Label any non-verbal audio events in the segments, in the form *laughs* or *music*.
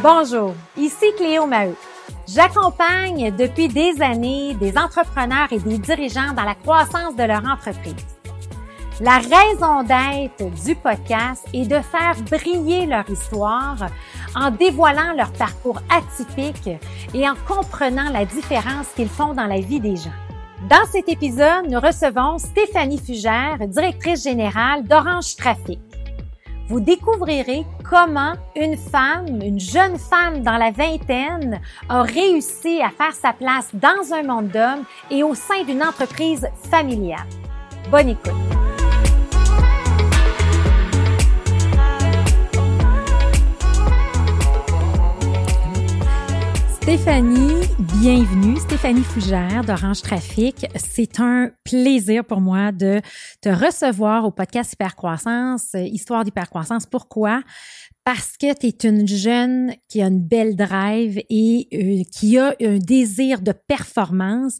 Bonjour, ici Cléo Maheu. J'accompagne depuis des années des entrepreneurs et des dirigeants dans la croissance de leur entreprise. La raison d'être du podcast est de faire briller leur histoire en dévoilant leur parcours atypique et en comprenant la différence qu'ils font dans la vie des gens. Dans cet épisode, nous recevons Stéphanie Fugère, directrice générale d'Orange Trafic. Vous découvrirez comment une femme, une jeune femme dans la vingtaine, a réussi à faire sa place dans un monde d'hommes et au sein d'une entreprise familiale. Bonne écoute. Stéphanie, bienvenue. Stéphanie Fougère d'Orange Trafic. C'est un plaisir pour moi de te recevoir au podcast Hypercroissance, Histoire d'hypercroissance. Pourquoi? Parce que tu es une jeune qui a une belle drive et euh, qui a un désir de performance,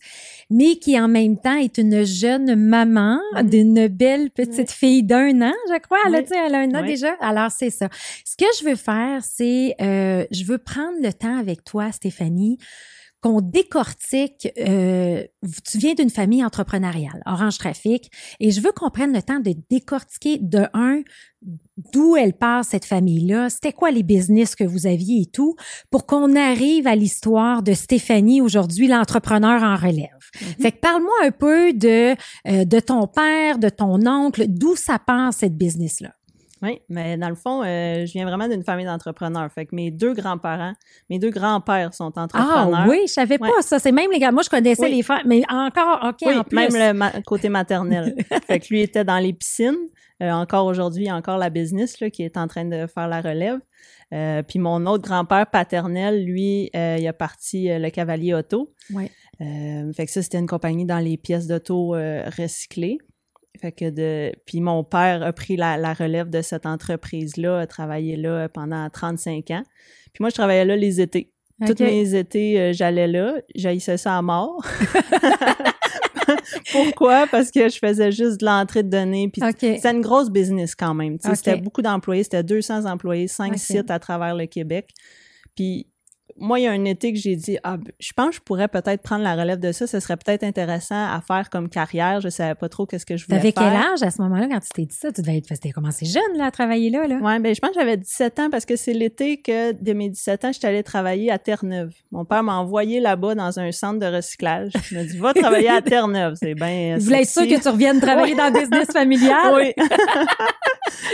mais qui en même temps est une jeune maman d'une belle petite fille d'un an, je crois. Elle, a, elle a un an déjà. Alors, c'est ça. Ce que je veux faire, c'est, euh, je veux prendre le temps avec toi, Stéphanie, qu'on décortique. Euh, tu viens d'une famille entrepreneuriale, Orange Trafic, et je veux qu'on prenne le temps de décortiquer de un d'où elle part cette famille-là, c'était quoi les business que vous aviez et tout, pour qu'on arrive à l'histoire de Stéphanie aujourd'hui, l'entrepreneur en relève. Mm-hmm. Fait que parle-moi un peu de euh, de ton père, de ton oncle, d'où ça part cette business-là? Oui, mais dans le fond, euh, je viens vraiment d'une famille d'entrepreneurs. Fait que mes deux grands-parents, mes deux grands-pères sont entrepreneurs. Ah oui, je savais pas ça. C'est même les gars. Moi, je connaissais les frères, mais encore, OK, oui, en plus. même le côté maternel. *laughs* fait que lui était dans les piscines. Euh, encore aujourd'hui, encore la business là, qui est en train de faire la relève. Euh, puis mon autre grand-père paternel, lui, il a parti le Cavalier Auto. Oui. fait que ça, c'était une compagnie dans les pièces d'auto recyclées. Fait que de. Puis mon père a pris la, relève de cette entreprise-là, a travaillé là pendant 35 ans. Puis moi, je travaillais là les étés. Tous mes étés, euh, j'allais là. J'haïssais ça à mort. *laughs* Pourquoi? Parce que je faisais juste de l'entrée de données. Puis c'était une grosse business quand même. C'était beaucoup d'employés. C'était 200 employés, 5 sites à travers le Québec. Puis moi, il y a un été que j'ai dit, ah, je pense que je pourrais peut-être prendre la relève de ça. Ce serait peut-être intéressant à faire comme carrière. Je savais pas trop qu'est-ce que je voulais faire. T'avais quel âge à ce moment-là quand tu t'es dit ça? Tu devais être, commencé jeune, là, à travailler là, là. Ouais, ben, je pense que j'avais 17 ans parce que c'est l'été que, de mes 17 ans, j'étais allée travailler à Terre-Neuve. Mon père m'a envoyé là-bas dans un centre de recyclage. Il m'a dit, va travailler à Terre-Neuve. C'est bien. *laughs* Je voulais être sûr que tu reviennes travailler *laughs* dans le business familial? *laughs* Oui.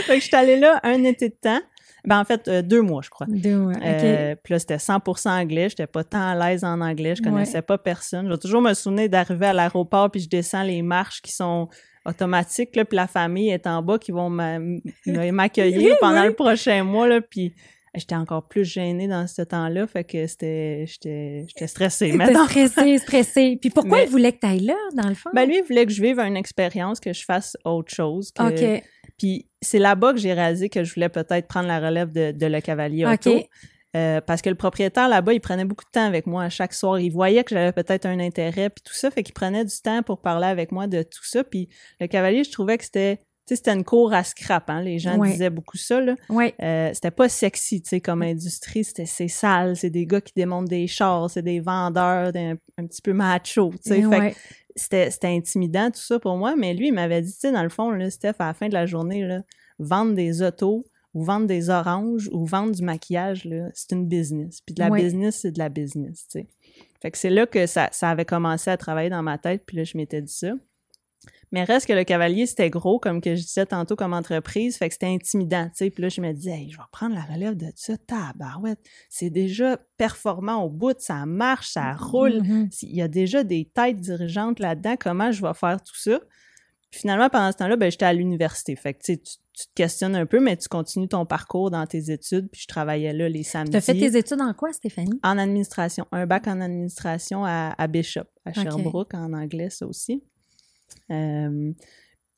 fait que je suis allée là un été de temps. Ben, en fait, euh, deux mois, je crois. Deux mois, euh, puis là, c'était 100% anglais. J'étais pas tant à l'aise en anglais. Je connaissais pas personne. Je vais toujours me souvenir d'arriver à l'aéroport, puis je descends les marches qui sont automatiques, là, puis la famille est en bas qui vont *laughs* m'accueillir pendant le prochain mois, là, puis j'étais encore plus gênée dans ce temps-là, fait que c'était j'étais j'étais stressée maintenant. stressée, *laughs* stressée. Puis pourquoi il voulait que tu ailles là dans le fond? Ben lui il voulait que je vive une expérience, que je fasse autre chose que OK. Puis c'est là-bas que j'ai réalisé que je voulais peut-être prendre la relève de, Le Cavalier Auto. Euh, parce que le propriétaire là-bas, il prenait beaucoup de temps avec moi chaque soir. Il voyait que j'avais peut-être un intérêt, puis tout ça, fait qu'il prenait du temps pour parler avec moi de tout ça. Puis le cavalier, je trouvais que c'était c'était une cour à scrap, hein? Les gens disaient beaucoup ça, là. Euh, c'était pas sexy, tu sais, comme industrie. C'était, c'est sale. C'est des gars qui démontent des chars. C'est des vendeurs un, petit peu macho, tu sais. Fait c'était, intimidant, tout ça pour moi. Mais lui, il m'avait dit, tu sais, dans le fond, là, Steph, à la fin de la journée, là, vendre des autos ou vendre des oranges ou vendre du maquillage, c'est une business. Puis de la business, c'est de la business, tu sais. Fait que c'est là que ça, ça avait commencé à travailler dans ma tête. Puis là, je m'étais dit ça. Mais reste que le cavalier, c'était gros, comme que je disais tantôt comme entreprise, fait que c'était intimidant, tu sais. Puis là, je me disais, hey, je vais prendre la relève de ça, tabarouette. C'est déjà performant au bout, ça marche, ça mm-hmm. roule. Mm-hmm. Il y a déjà des têtes dirigeantes là-dedans, comment je vais faire tout ça? Puis finalement, pendant ce temps-là, ben, j'étais à l'université. Fait que, tu, tu te questionnes un peu, mais tu continues ton parcours dans tes études, puis je travaillais là les samedis. Tu as fait tes études en quoi, Stéphanie? En administration. Un bac en administration à, Bishop, à Sherbrooke, en anglais, ça aussi. Euh,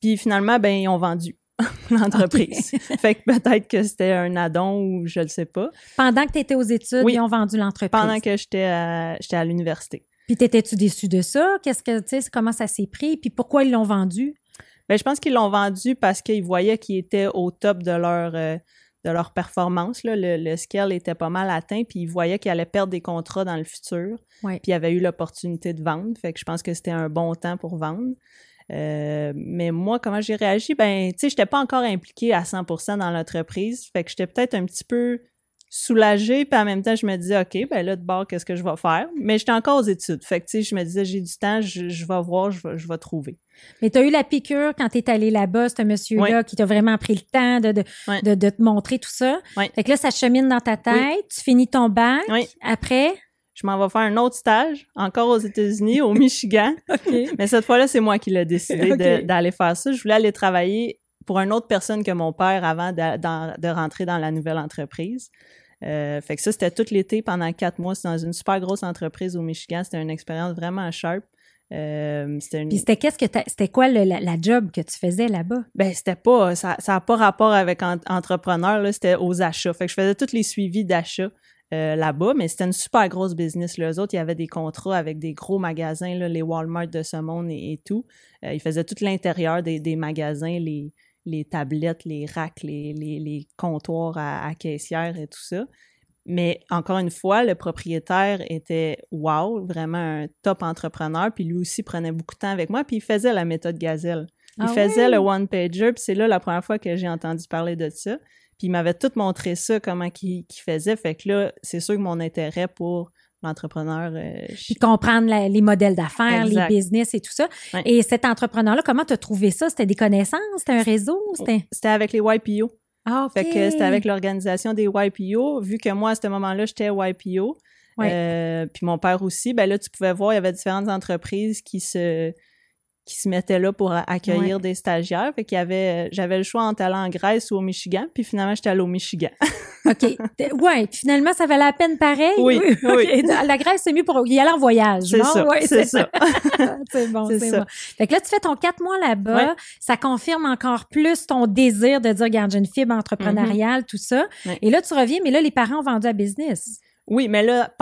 puis finalement, ben, ils ont vendu *laughs* l'entreprise. *laughs* fait que peut-être que c'était un addon ou je ne sais pas. Pendant que tu étais aux études, ils ont vendu l'entreprise. Pendant que j'étais à, à l'université. Puis t'étais-tu déçu de ça? Qu'est-ce que, tu sais, comment ça s'est pris? Puis pourquoi ils l'ont vendu? Ben, je pense qu'ils l'ont vendu parce qu'ils voyaient qu'ils étaient au top de leur, euh, de leur performance. Là. Le, le, scale était pas mal atteint, puis ils voyaient qu'ils allaient perdre des contrats dans le futur. Puis ils avaient eu l'opportunité de vendre. Fait que je pense que c'était un bon temps pour vendre. Euh, mais moi, comment j'ai réagi? Ben, tu sais, j'étais pas encore impliquée à 100% dans l'entreprise. Fait que j'étais peut-être un petit peu soulagée, puis en même temps, je me disais, OK, ben là, de bord, qu'est-ce que je vais faire? Mais j'étais encore aux études. Fait que, tu sais, je me disais, j'ai du temps, je, vais voir, je vais, je vais trouver. Mais tu as eu la piqûre quand tu es allé là-bas, ce monsieur-là qui t'a vraiment pris le temps de, de, de, te montrer tout ça? Fait que là, ça chemine dans ta tête, tu finis ton bac. Après? Je m'en vais faire un autre stage, encore aux États-Unis, au *laughs* Michigan. Mais cette fois-là, c'est moi qui l'ai décidé *laughs* d'aller faire ça. Je voulais aller travailler pour une autre personne que mon père avant de, rentrer dans la nouvelle entreprise. Euh, fait que ça, c'était tout l'été pendant quatre mois. C'était dans une super grosse entreprise au Michigan. C'était une expérience vraiment sharp. Euh, c'était Puis c'était qu'est-ce que c'était quoi la, job que tu faisais là-bas? Ben c'était pas ça n'a pas rapport avec entrepreneur là, c'était aux achats. Fait que je faisais tous les suivis d'achats. Euh, là-bas, mais c'était une super grosse business. Les autres, il y avait des contrats avec des gros magasins, là, les Walmart de ce monde et, tout. Euh, ils faisaient tout l'intérieur des, des, magasins, les, les tablettes, les racks, les, les, les comptoirs à, à caissière et tout ça. Mais encore une fois, le propriétaire était wow, vraiment un top entrepreneur, puis lui aussi prenait beaucoup de temps avec moi, puis il faisait la méthode Gazelle. Il ah faisait le one-pager, puis c'est là la première fois que j'ai entendu parler de ça. Puis il m'avait tout montré ça, comment qu'il faisait. Fait que là, c'est sûr que mon intérêt pour l'entrepreneur. Euh, puis comprendre les modèles d'affaires, les business et tout ça. Et cet entrepreneur-là, comment tu as trouvé ça? C'était des connaissances? C'était un réseau? C'était avec les YPO. Ah, Fait que c'était avec l'organisation des YPO. Vu que moi, à ce moment-là, j'étais YPO. Euh, puis mon père aussi, ben là, tu pouvais voir, il y avait différentes entreprises qui se qui se mettaient là pour accueillir des stagiaires. Fait qu'il y avait, j'avais le choix entre aller en Grèce ou au Michigan, puis finalement, j'étais allée au Michigan. *laughs* OK. Ouais, puis finalement, ça valait la peine pareil? Oui, oui. La Grèce, c'est mieux pour y aller en voyage, C'est ça, c'est ça. *laughs* c'est bon, c'est bon. Fait que là, tu fais ton quatre mois là-bas. Ça confirme encore plus ton désir de dire, regarde, j'ai une fibre entrepreneuriale, tout ça. Et là, tu reviens, mais là, les parents ont vendu à business. Oui, mais là,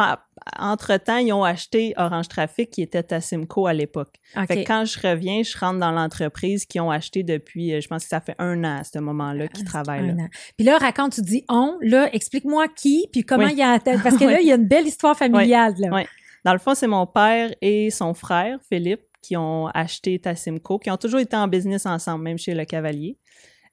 entre-temps, ils ont acheté Orange Traffic qui était à Simco à l'époque. Fait que quand je reviens, je rentre dans l'entreprise qui ont acheté depuis, euh, je pense que ça fait un an à ce moment-là qu'ils ah, travaillent là. Puis là, raconte, tu dis on, là, explique-moi qui, puis comment il y a... Parce que *laughs* là, il y a une belle histoire familiale. Là. Oui. Dans le fond, c'est mon père et son frère, Philippe, qui ont acheté Tassimco, qui ont toujours été en business ensemble, même chez Le Cavalier.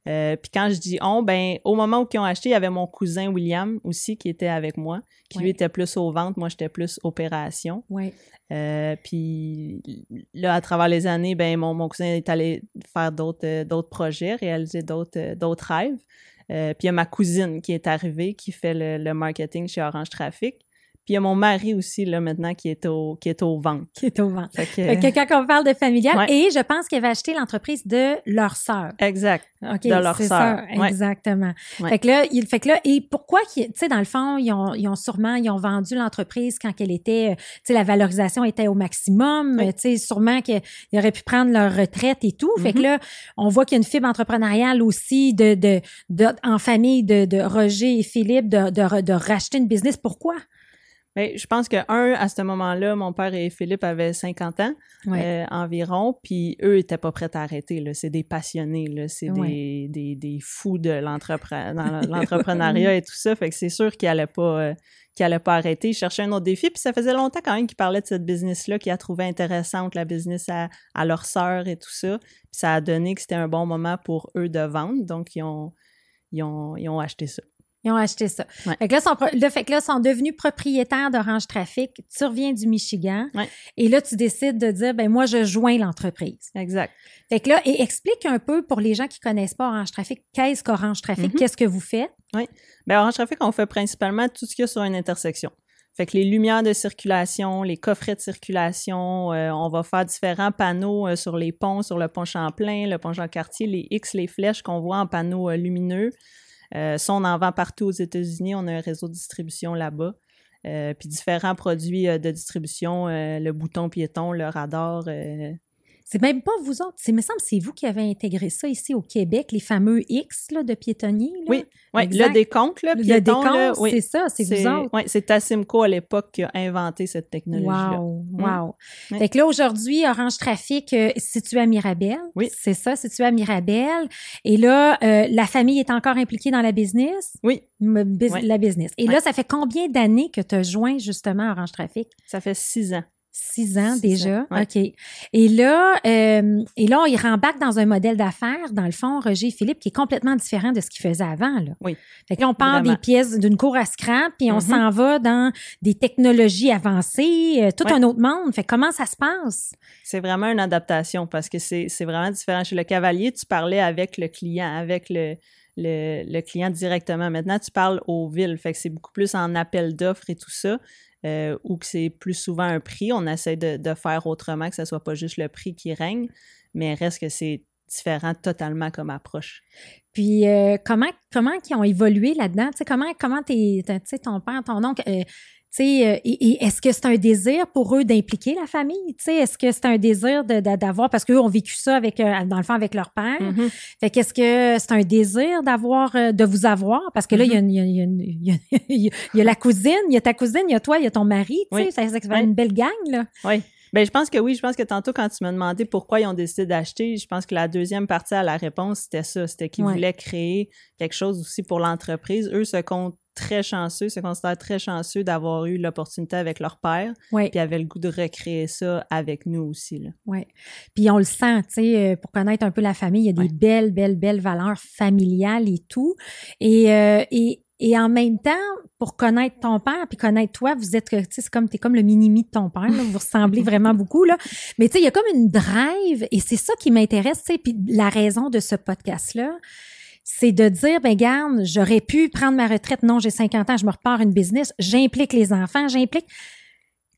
Euh, puis quand je dis on, ben au moment où ils ont acheté, il y avait mon cousin William aussi qui était avec moi, qui lui était plus aux ventes, moi j'étais plus opération. Euh, puis là, à travers les années, ben mon, mon cousin est allé faire d'autres euh, d'autres projets, réaliser d'autres d'autres rêves. puis il y a ma cousine qui est arrivée, qui fait le, le marketing chez Orange Traffic. Puis il y a mon mari aussi, là, maintenant, qui est au, qui est au vent. Qui est au vent. Fait que, quand on parle de familial, et je pense qu'il avait acheté l'entreprise de leur sœur. Exact. OK. De leur sœur. Exactement. Fait que là, il, fait que là, et pourquoi, tu sais, dans le fond, ils ont, ils ont sûrement, ils ont vendu l'entreprise quand elle était, euh, tu sais, la valorisation était au maximum. Tu sais, sûrement qu'ils auraient pu prendre leur retraite et tout. Fait que mm-hmm. là, on voit qu'il y a une fibre entrepreneuriale aussi de, de, de en famille de, de Roger et Philippe de, de, de racheter une business. Pourquoi? Mais je pense que un à ce moment-là, mon père et Philippe avaient 50 ans euh, environ, puis eux étaient pas prêts à arrêter. C'est des passionnés, c'est des, des, des, fous de l'entrepreneuriat et tout ça. Fait que c'est sûr qu'ils allaient pas euh, allaient pas arrêter. Ils cherchaient un autre défi. Puis ça faisait longtemps quand même qu'ils parlaient de cette business-là, qu'ils a trouvé intéressante la business à, à leur sœur et tout ça. Puis ça a donné que c'était un bon moment pour eux de vendre, donc ils ont ils ont, ils ont acheté ça. Ils ont acheté ça. Fait que là, sont, le fait que là, sont devenus propriétaires d'Orange Trafic. Tu reviens du Michigan. Et là, tu décides de dire, ben moi, je joins l'entreprise. Exact. Fait que là, et explique un peu pour les gens qui connaissent pas Orange Trafic, qu'est-ce qu'Orange Trafic? Mm-hmm. Qu'est-ce que vous faites? Oui. Ben Orange Trafic, on fait principalement tout ce qu'il y a sur une intersection. Fait que les lumières de circulation, les coffrets de circulation, euh, on va faire différents panneaux euh, sur les ponts, sur le pont Champlain, le pont Jean-Cartier, les X, les flèches qu'on voit en panneaux euh, lumineux. Euh, ça, on en vend partout aux États-Unis. On a un réseau de distribution là-bas. Euh, puis différents produits euh, de distribution, le bouton piéton, le radar. C'est même pas vous autres. C'est, me semble c'est vous qui avez intégré ça ici au Québec, les fameux X là, de piétonniers. Là. Oui, oui le décompte, là, piéton, le décompte, oui. c'est ça, c'est vous autres. Oui, c'est Tassimco à l'époque qui a inventé cette technologie-là. Wow, wow. Mm. Fait que là, aujourd'hui, Orange Trafic euh, situé à Mirabel. Oui. C'est ça, situé à Mirabel. Et là, euh, la famille est encore impliquée dans la business? Oui. La business. Et là, ça fait combien d'années que tu as joint justement Orange Trafic? Ça fait six ans. Six ans déjà, ok. Et là, euh, et là, il rembarque dans un modèle d'affaires, dans le fond, Roger Philippe, qui est complètement différent de ce qu'il faisait avant. Là. Oui. Fait que là, on part des pièces d'une cour à scrap, puis on mm-hmm. s'en va dans des technologies avancées, euh, tout un autre monde. Fait comment ça se passe? C'est vraiment une adaptation parce que c'est vraiment différent. Chez le cavalier, tu parlais avec le client, avec le le, le, client directement. Maintenant, tu parles aux villes, fait que c'est beaucoup plus en appel d'offres et tout ça. Euh, ou que c'est plus souvent un prix. On essaie de, faire autrement, que ce soit pas juste le prix qui règne, mais reste que c'est différent totalement comme approche. Puis euh, comment comment ils ont évolué là-dedans? Comment comment t'es, ton père, ton oncle, euh, euh, et, est-ce que c'est un désir pour eux d'impliquer la famille? Est-ce que c'est un désir d'avoir, parce qu'eux ont vécu ça avec, euh, dans le fond, avec leur père. Mm-hmm. Fait qu'est-ce que c'est un désir d'avoir, euh, de vous avoir? Parce que là, il y, a, la cousine, il y a ta cousine, il y a toi, il y a ton mari, tu sais, ça, ça fait une belle gang, là. Oui. Ben, je pense que oui. Je pense que tantôt, quand tu m'as demandé pourquoi ils ont décidé d'acheter, je pense que la deuxième partie à la réponse, c'était ça. C'était qu'ils voulaient créer quelque chose aussi pour l'entreprise. Eux se comptent très chanceux, se considèrent très chanceux d'avoir eu l'opportunité avec leur père, puis avaient le goût de recréer ça avec nous aussi. Oui. Puis on le sent, tu sais, euh, pour connaître un peu la famille, il y a des belles, belles, belles valeurs familiales et tout. Et, euh, et, et en même temps, pour connaître ton père puis connaître toi, vous êtes, tu sais, c'est comme t'es comme le mini de ton père. Là, vous ressemblez *laughs* vraiment beaucoup là. Mais tu sais, il y a comme une drive et c'est ça qui m'intéresse. Tu sais, puis la raison de ce podcast là, c'est de dire, ben garde, j'aurais pu prendre ma retraite. Non, j'ai 50 ans, je me repars une business. J'implique les enfants, j'implique.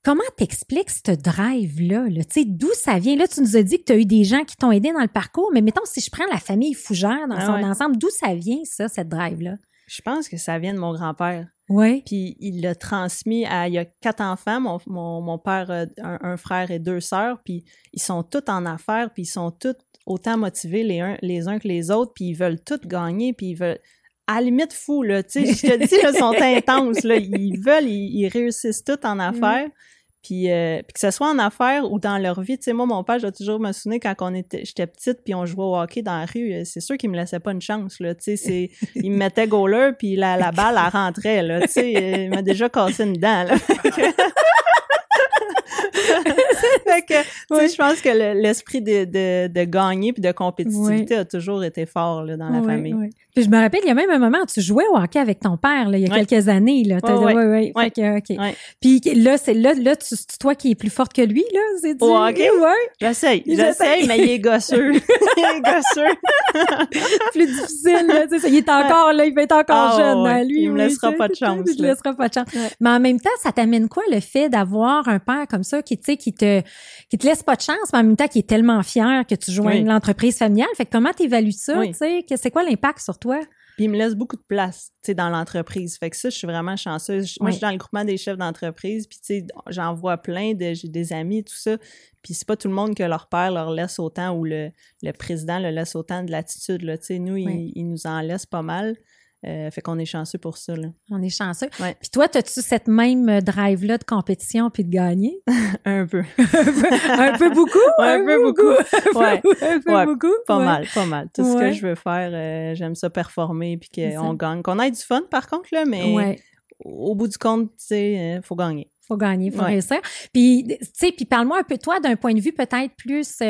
Comment t'expliques ce drive-là? tu sais, d'où ça vient? Là, tu nous as dit que tu as eu des gens qui t'ont aidé dans le parcours, mais mettons, si je prends la famille Fougère dans ah son ensemble, d'où ça vient, ça, cette drive-là? Je pense que ça vient de mon grand-père. Oui. Puis il l'a transmis à. Il y a quatre enfants. Mon, mon, père a un, frère et deux sœurs. Puis ils sont tous en affaires. Puis ils sont tous autant motivés les uns, les uns que les autres. Puis ils veulent tous gagner. Puis ils veulent. À la limite fou, là. Tu sais, je te dis, ils sont *laughs* intenses, là. Ils veulent, ils, réussissent tous en mm. Euh, puis, que ce soit en affaires ou dans leur vie, tu sais, moi, mon père, j'ai toujours me souvenir quand on était, j'étais petite, puis on jouait au hockey dans la rue, euh, c'est sûr qu'il me laissait pas une chance, là, tu sais, *laughs* il me mettait goaler, puis la, la balle, elle rentrait, là, tu sais, il m'a déjà cassé une dent, là. *laughs* fait que, je pense que l'esprit de, de, de, gagner puis de compétitivité a toujours été fort là, dans la famille. Puis je me rappelle, il y a même un moment où tu jouais au hockey avec ton père, là, il y a quelques années. Là. Oui, oui, oui. Puis là, c'est là, là tu, toi qui es plus forte que lui, là, c'est dit? Au hockey? Ouais. J'essaye. J'essaye, mais il est gosseux. *laughs* il est gosseux. *laughs* plus difficile, là. il est encore là, il va être encore ah, jeune, hein, lui. Il me *laughs* laissera pas de chance. Il me laissera pas de chance. Mais en même temps, ça t'amène quoi le fait d'avoir un père comme ça qui, qui te, qui te laisse pas de chance, mais en même temps qui est tellement fier que tu joins l'entreprise familiale? Fait que comment t'évalues ça, tu sais? C'est quoi l'impact sur toi? Puis il me laisse beaucoup de place, tu sais, dans l'entreprise. Fait que ça, je suis vraiment chanceuse. Moi, je suis dans le groupement des chefs d'entreprise, puis tu sais, j'en vois plein, de, j'ai des amis, tout ça. Puis c'est pas tout le monde que leur père leur laisse autant ou le, le président leur laisse autant de latitude, là. Tu sais, nous, il, nous en laisse pas mal. Euh, fait qu'on est chanceux pour ça. Là. On est chanceux. Puis toi, as-tu cette même drive-là de compétition puis de gagner? *laughs* *laughs* un peu. un peu beaucoup? un, peu beaucoup. ouais. *laughs* un peu beaucoup. Pas mal, pas mal. Tout ce que je veux faire, euh, j'aime ça performer puis qu'on gagne. Qu'on ait du fun, par contre, là, mais au bout du compte, tu sais, il euh, faut gagner faut gagner, faut réussir. Puis, tu sais, puis parle-moi un peu toi d'un point de vue peut-être plus,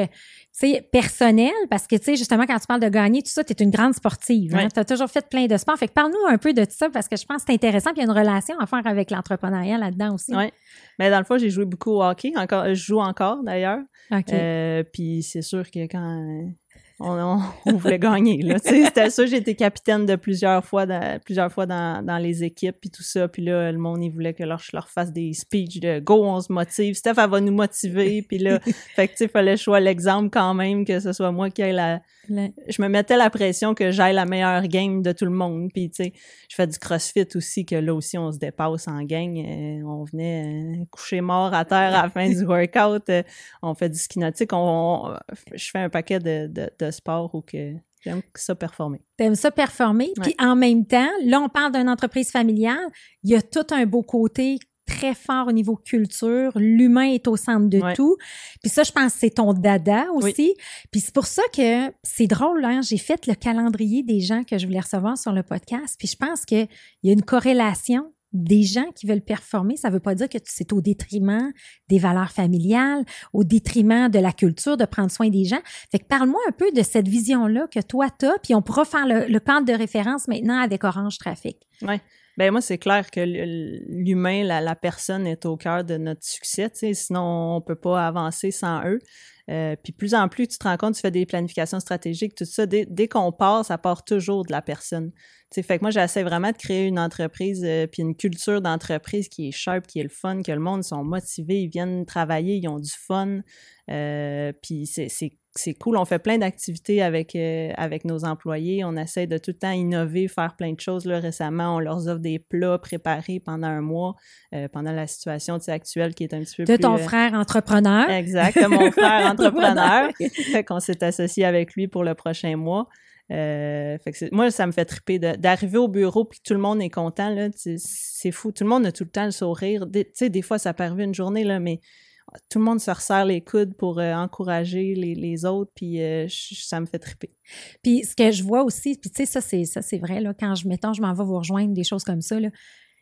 c'est personnel, parce que, tu sais, justement, quand tu parles de gagner, tout ça, tu es une grande sportive. Hein? Tu as toujours fait plein de sports. Fait que parle-nous un peu de ça, parce que je pense que c'est intéressant, puis il y a une relation à faire avec l'entrepreneuriat là-dedans aussi. Oui. Mais dans le fond, j'ai joué beaucoup au hockey. Encore, je joue encore, d'ailleurs. Euh, puis c'est sûr que quand on, voulait gagner. Là. C'était ça, j'ai été capitaine de plusieurs fois dans, plusieurs fois dans, dans les équipes puis tout ça. Puis là, le monde, il voulait que je leur fasse des speeches de go, on se motive. Steph, elle va nous motiver. Puis là, fait que tu sais, fallait choisir l'exemple quand même, que ce soit moi qui aille la, je me mettais la pression que j'aille la meilleure game de tout le monde. Puis, tu sais, je fais du crossfit aussi, que là aussi, on se dépasse en gang. Euh, on venait euh, coucher mort à terre à la fin du workout. Euh, on fait du ski nautique. On, je fais un paquet de, de, de sports où que J'aime ça performer. T'aimes ça performer. Puis en même temps, là, on parle d'une entreprise familiale. Il y a tout un beau côté très fort au niveau culture. L'humain est au centre de tout. Puis ça, je pense c'est ton dada aussi. Puis c'est pour ça que c'est drôle, hein? j'ai fait le calendrier des gens que je voulais recevoir sur le podcast. Puis je pense qu'il y a une corrélation des gens qui veulent performer, ça ne veut pas dire que c'est au détriment des valeurs familiales, au détriment de la culture, de prendre soin des gens. Fait que parle-moi un peu de cette vision-là que toi, tu as, puis on pourra faire le, le de référence maintenant avec Orange Trafic. Oui. Ben moi, c'est clair que l'humain, la, personne est au cœur de notre succès, sinon on peut pas avancer sans eux. Euh, puis plus en plus, tu te rends compte, tu fais des planifications stratégiques, tout ça. Dès, dès qu'on part, ça part toujours de la personne. Fait que moi, j'essaie vraiment de créer une entreprise euh, puis une culture d'entreprise qui est sharp, qui est le fun, que le monde sont motivés, ils viennent travailler, ils ont du fun. Euh, puis c'est c'est cool. On fait plein d'activités avec, euh, avec nos employés. On essaie de tout le temps innover, faire plein de choses. Là, récemment, on leur offre des plats préparés pendant un mois, euh, pendant la situation actuelle qui est un petit peu de plus... De ton euh, frère entrepreneur. Exact, de mon frère *laughs* entrepreneur. fait qu'on s'est associé avec lui pour le prochain mois. fait que moi, ça me fait triper d'arriver au bureau puis tout le monde est content. C'est fou. Tout le monde a tout le temps le sourire. Tu sais, des fois, ça peut arriver une journée, là, mais tout le monde se resserre les coudes pour euh, encourager les, les, autres, puis euh, ça me fait triper. Puis ce que je vois aussi, puis tu sais, ça c'est ça c'est vrai, là, quand je mettons, je m'en vais vous rejoindre, des choses comme ça, là,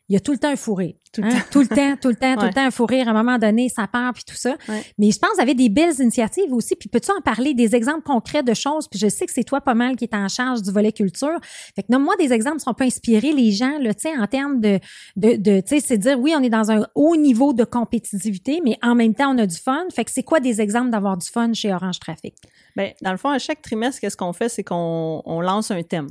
il y a tout le temps un fou rire. Tout, le, hein? temps. tout le temps, tout le temps, tout le temps un fou rire. À un moment donné, ça part, puis tout ça. Mais je pense que vous avez des belles initiatives aussi. Puis peux-tu en parler, des exemples concrets de choses? Puis je sais que c'est toi pas mal qui est en charge du volet culture. Fait que nomme-moi des exemples qui sont pas inspirer les gens, là, tu sais, en termes de, de, de tu sais, c'est dire, oui, on est dans un haut niveau de compétitivité, mais en même temps, on a du fun. Fait que c'est quoi des exemples d'avoir du fun chez Orange Trafic? Bien, dans le fond, à chaque trimestre, qu'est-ce qu'on fait? C'est qu'on on lance un thème.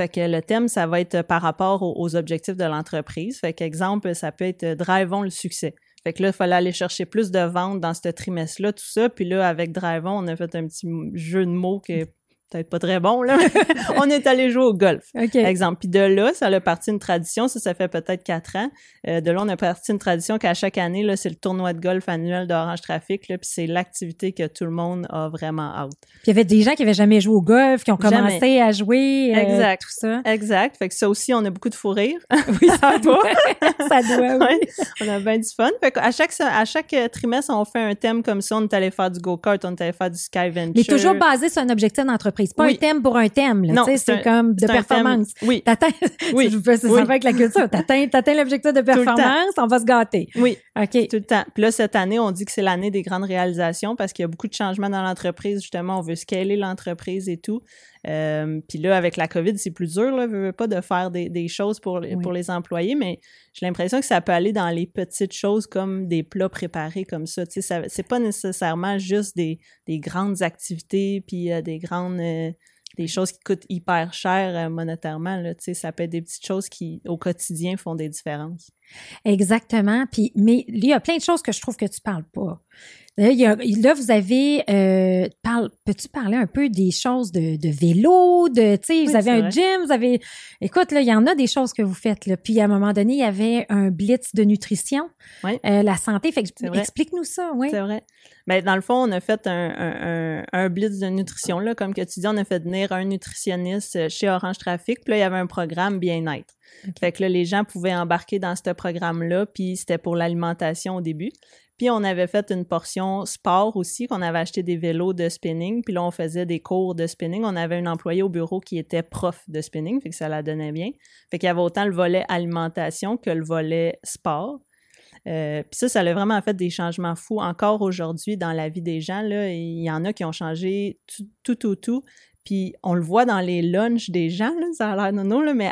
Fait que le thème, ça va être par rapport aux, objectifs de l'entreprise. Fait qu'exemple, ça peut être Drivons le succès. Fait que là, il fallait aller chercher plus de ventes dans ce trimestre-là, tout ça. Puis là, avec Drivon, on a fait un petit jeu de mots qui peut-être pas très bon, là. *laughs* on est allé jouer au golf. Exemple. Puis de là, ça a parti une tradition. Ça, ça fait peut-être quatre ans. Euh, de là, on a parti une tradition qu'à chaque année, là, c'est le tournoi de golf annuel d'Orange Trafic, là. Puis c'est l'activité que tout le monde a vraiment hâte. Puis il y avait des gens qui avaient jamais joué au golf, qui ont commencé à jouer. Euh, exact. Tout ça. Exact. Fait que ça aussi, on a beaucoup de fou rire. *laughs* oui, ça *laughs* doit. ça doit, oui. On a bien du fun. Fait qu'à chaque, à chaque trimestre, on fait un thème comme ça. On est allé faire du go-kart, on est allé faire du sky venture. Mais toujours basé sur un objectif d'entreprise c'est pas un thème pour un thème, là. C'est comme de performance. Oui. T'atteins, *laughs* oui. ça oui. avec la culture. T'atteins, t'atteins l'objectif de performance, on va se gâter. Oui. OK. Tout le temps. Puis là, cette année, on dit que c'est l'année des grandes réalisations parce qu'il y a beaucoup de changements dans l'entreprise. Justement, on veut scaler l'entreprise et tout. Euh, puis là, avec la COVID, c'est plus dur, là, veut pas de faire des, des choses pour, pour les employés, mais j'ai l'impression que ça peut aller dans les petites choses comme des plats préparés comme ça. Tu sais, c'est pas nécessairement juste des, des grandes activités puis euh, des grandes euh, des choses qui coûtent hyper cher monétairement. Là, tu sais, ça peut être des petites choses qui, au quotidien, font des différences. Exactement. Puis, mais il y a plein de choses que je trouve que tu parles pas. Là, vous avez, euh, parle, peux-tu parler un peu des choses de, de vélo, de, tu sais, vous avez un gym, vous avez, écoute, là, il y en a des choses que vous faites, là. Puis à un moment donné, il y avait un blitz de nutrition, oui. euh, la santé. Fait que, explique-nous ça, oui. C'est vrai. Mais ben, dans le fond, on a fait un, un, un, blitz de nutrition, là, comme que tu dis, on a fait venir un nutritionniste chez Orange Trafic, puis là, il y avait un programme bien-être. Fait que là, les gens pouvaient embarquer dans ce programme-là, puis c'était pour l'alimentation au début. Puis on avait fait une portion sport aussi, qu'on avait acheté des vélos de spinning. Puis là, on faisait des cours de spinning. On avait un employé au bureau qui était prof de spinning, fait que ça la donnait bien. Fait qu'il y avait autant le volet alimentation que le volet sport. Euh, puis ça, ça a vraiment fait des changements fous. Encore aujourd'hui, dans la vie des gens, il y en a qui ont changé tout, tout, tout, tout. Puis on le voit dans les lunchs des gens, là, ça a l'air nono, là, mais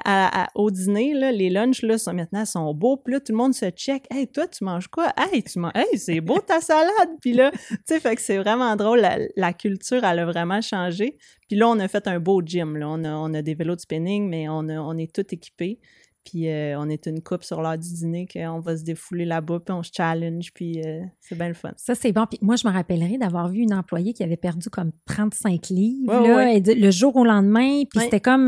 au dîner, là, les lunchs là, sont, maintenant sont beaux. Puis là, tout le monde se check. Hey, toi, tu manges quoi? Hey, tu manges. Hey, c'est beau ta salade! Puis là, tu sais, fait que c'est vraiment drôle. La, culture, elle a vraiment changé. Puis là, on a fait un beau gym. Là. On, a, on a des vélos de spinning, mais on, on est tout équipés. Puis euh, on est une coupe sur l'heure du dîner qu'on va se défouler là-bas, puis on se challenge, puis euh, c'est bien le fun. Ça, c'est bon. Puis moi, je me rappellerai d'avoir vu une employée qui avait perdu comme 35 livres là, le jour au lendemain. Puis c'était comme,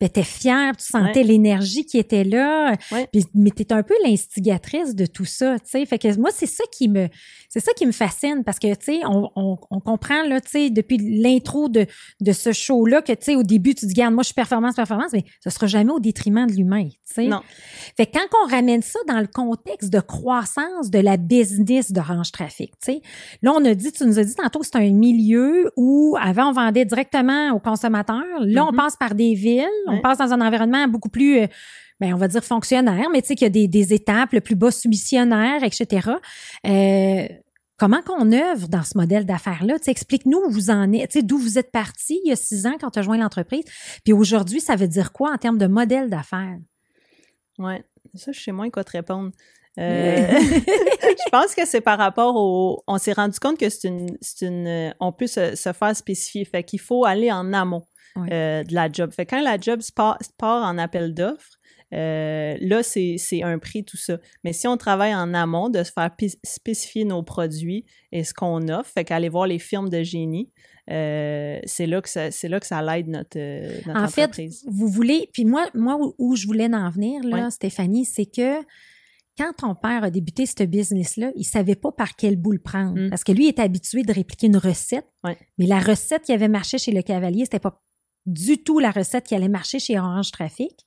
ben, t'es fière, tu sentais l'énergie qui était là. Puis, mais t'es un peu l'instigatrice de tout ça, tu sais. Fait que moi, c'est ça qui me, c'est ça qui me fascine parce que, tu sais, on, on, on, comprend, là, tu sais, depuis l'intro de, de ce show-là que, tu sais, au début, tu dis, garde, moi, je suis performance, performance, mais ce sera jamais au détriment de l'humain, tu sais. Non. Fait que quand on ramène ça dans le contexte de croissance de la business d'Orange Trafic, tu sais, là, on a dit, tu nous as dit tantôt que c'est un milieu où avant, on vendait directement aux consommateurs. Là, on mm-hmm. passe par des villes, on passe dans un environnement beaucoup plus, euh, ben, on va dire fonctionnaire, mais tu sais qu'il y a des, des, étapes, le plus bas soumissionnaire, etc. Euh, Comment qu'on œuvre dans ce modèle d'affaires-là? Explique-nous où vous en êtes, d'où vous êtes parti il y a six ans quand tu as joint l'entreprise. Puis aujourd'hui, ça veut dire quoi en termes de modèle d'affaires? Oui, ça, je sais moins quoi te répondre. Euh, *laughs* je pense que c'est par rapport au. On s'est rendu compte que c'est une, une. On peut se, faire spécifier. Fait qu'il faut aller en amont euh, de la job. Fait quand la job part en appel d'offres, euh, là, c'est un prix, tout ça. Mais si on travaille en amont, de se faire spécifier nos produits et ce qu'on offre, fait qu'aller voir les firmes de génie, euh, c'est là que ça, c'est là que ça l'aide notre, euh, notre, en fait, vous voulez, puis moi, moi où, je voulais en venir là, Stéphanie, c'est que quand ton père a débuté ce business-là, il savait pas par quel bout le prendre. Mm. Parce que lui, il était habitué de répliquer une recette. Mais la recette qui avait marché chez le cavalier, c'était pas du tout la recette qui allait marcher chez Orange Trafic.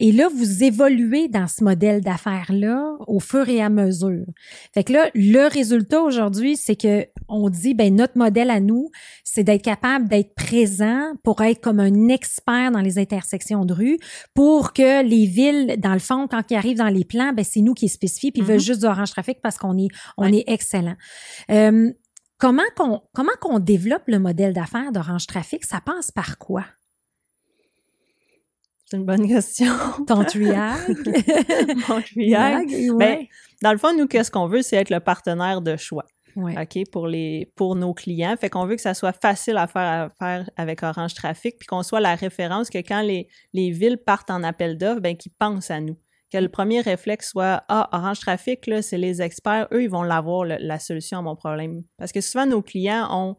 Et là, vous évoluez dans ce modèle d'affaires-là au fur et à mesure. Fait que là, le résultat aujourd'hui, c'est que on dit, ben notre modèle à nous, c'est d'être capable d'être présent pour être comme un expert dans les intersections de rue, pour que les villes, dans le fond, quand ils arrivent dans les plans, ben c'est nous qui spécifions, puis ils veulent mm-hmm. juste du Orange Trafic parce qu'on est, on est excellent. Euh, comment qu'on comment qu'on développe le modèle d'affaires d'Orange Trafic? Ça passe par quoi? C'est une bonne question. *laughs* Ton triag. *laughs* Mon. *laughs* Ben, dans le fond, nous, qu'est-ce qu'on veut, c'est être le partenaire de choix. OK, pour, les, pour nos clients. Fait qu'on veut que ça soit facile à faire, à faire avec Orange Trafic, puis qu'on soit la référence, que quand les, les villes partent en appel d'offres, ben, qu'ils pensent à nous. Que le premier réflexe soit Ah, Orange Trafic, là, c'est les experts, eux, ils vont l'avoir, la solution à mon problème. Parce que souvent, nos clients ont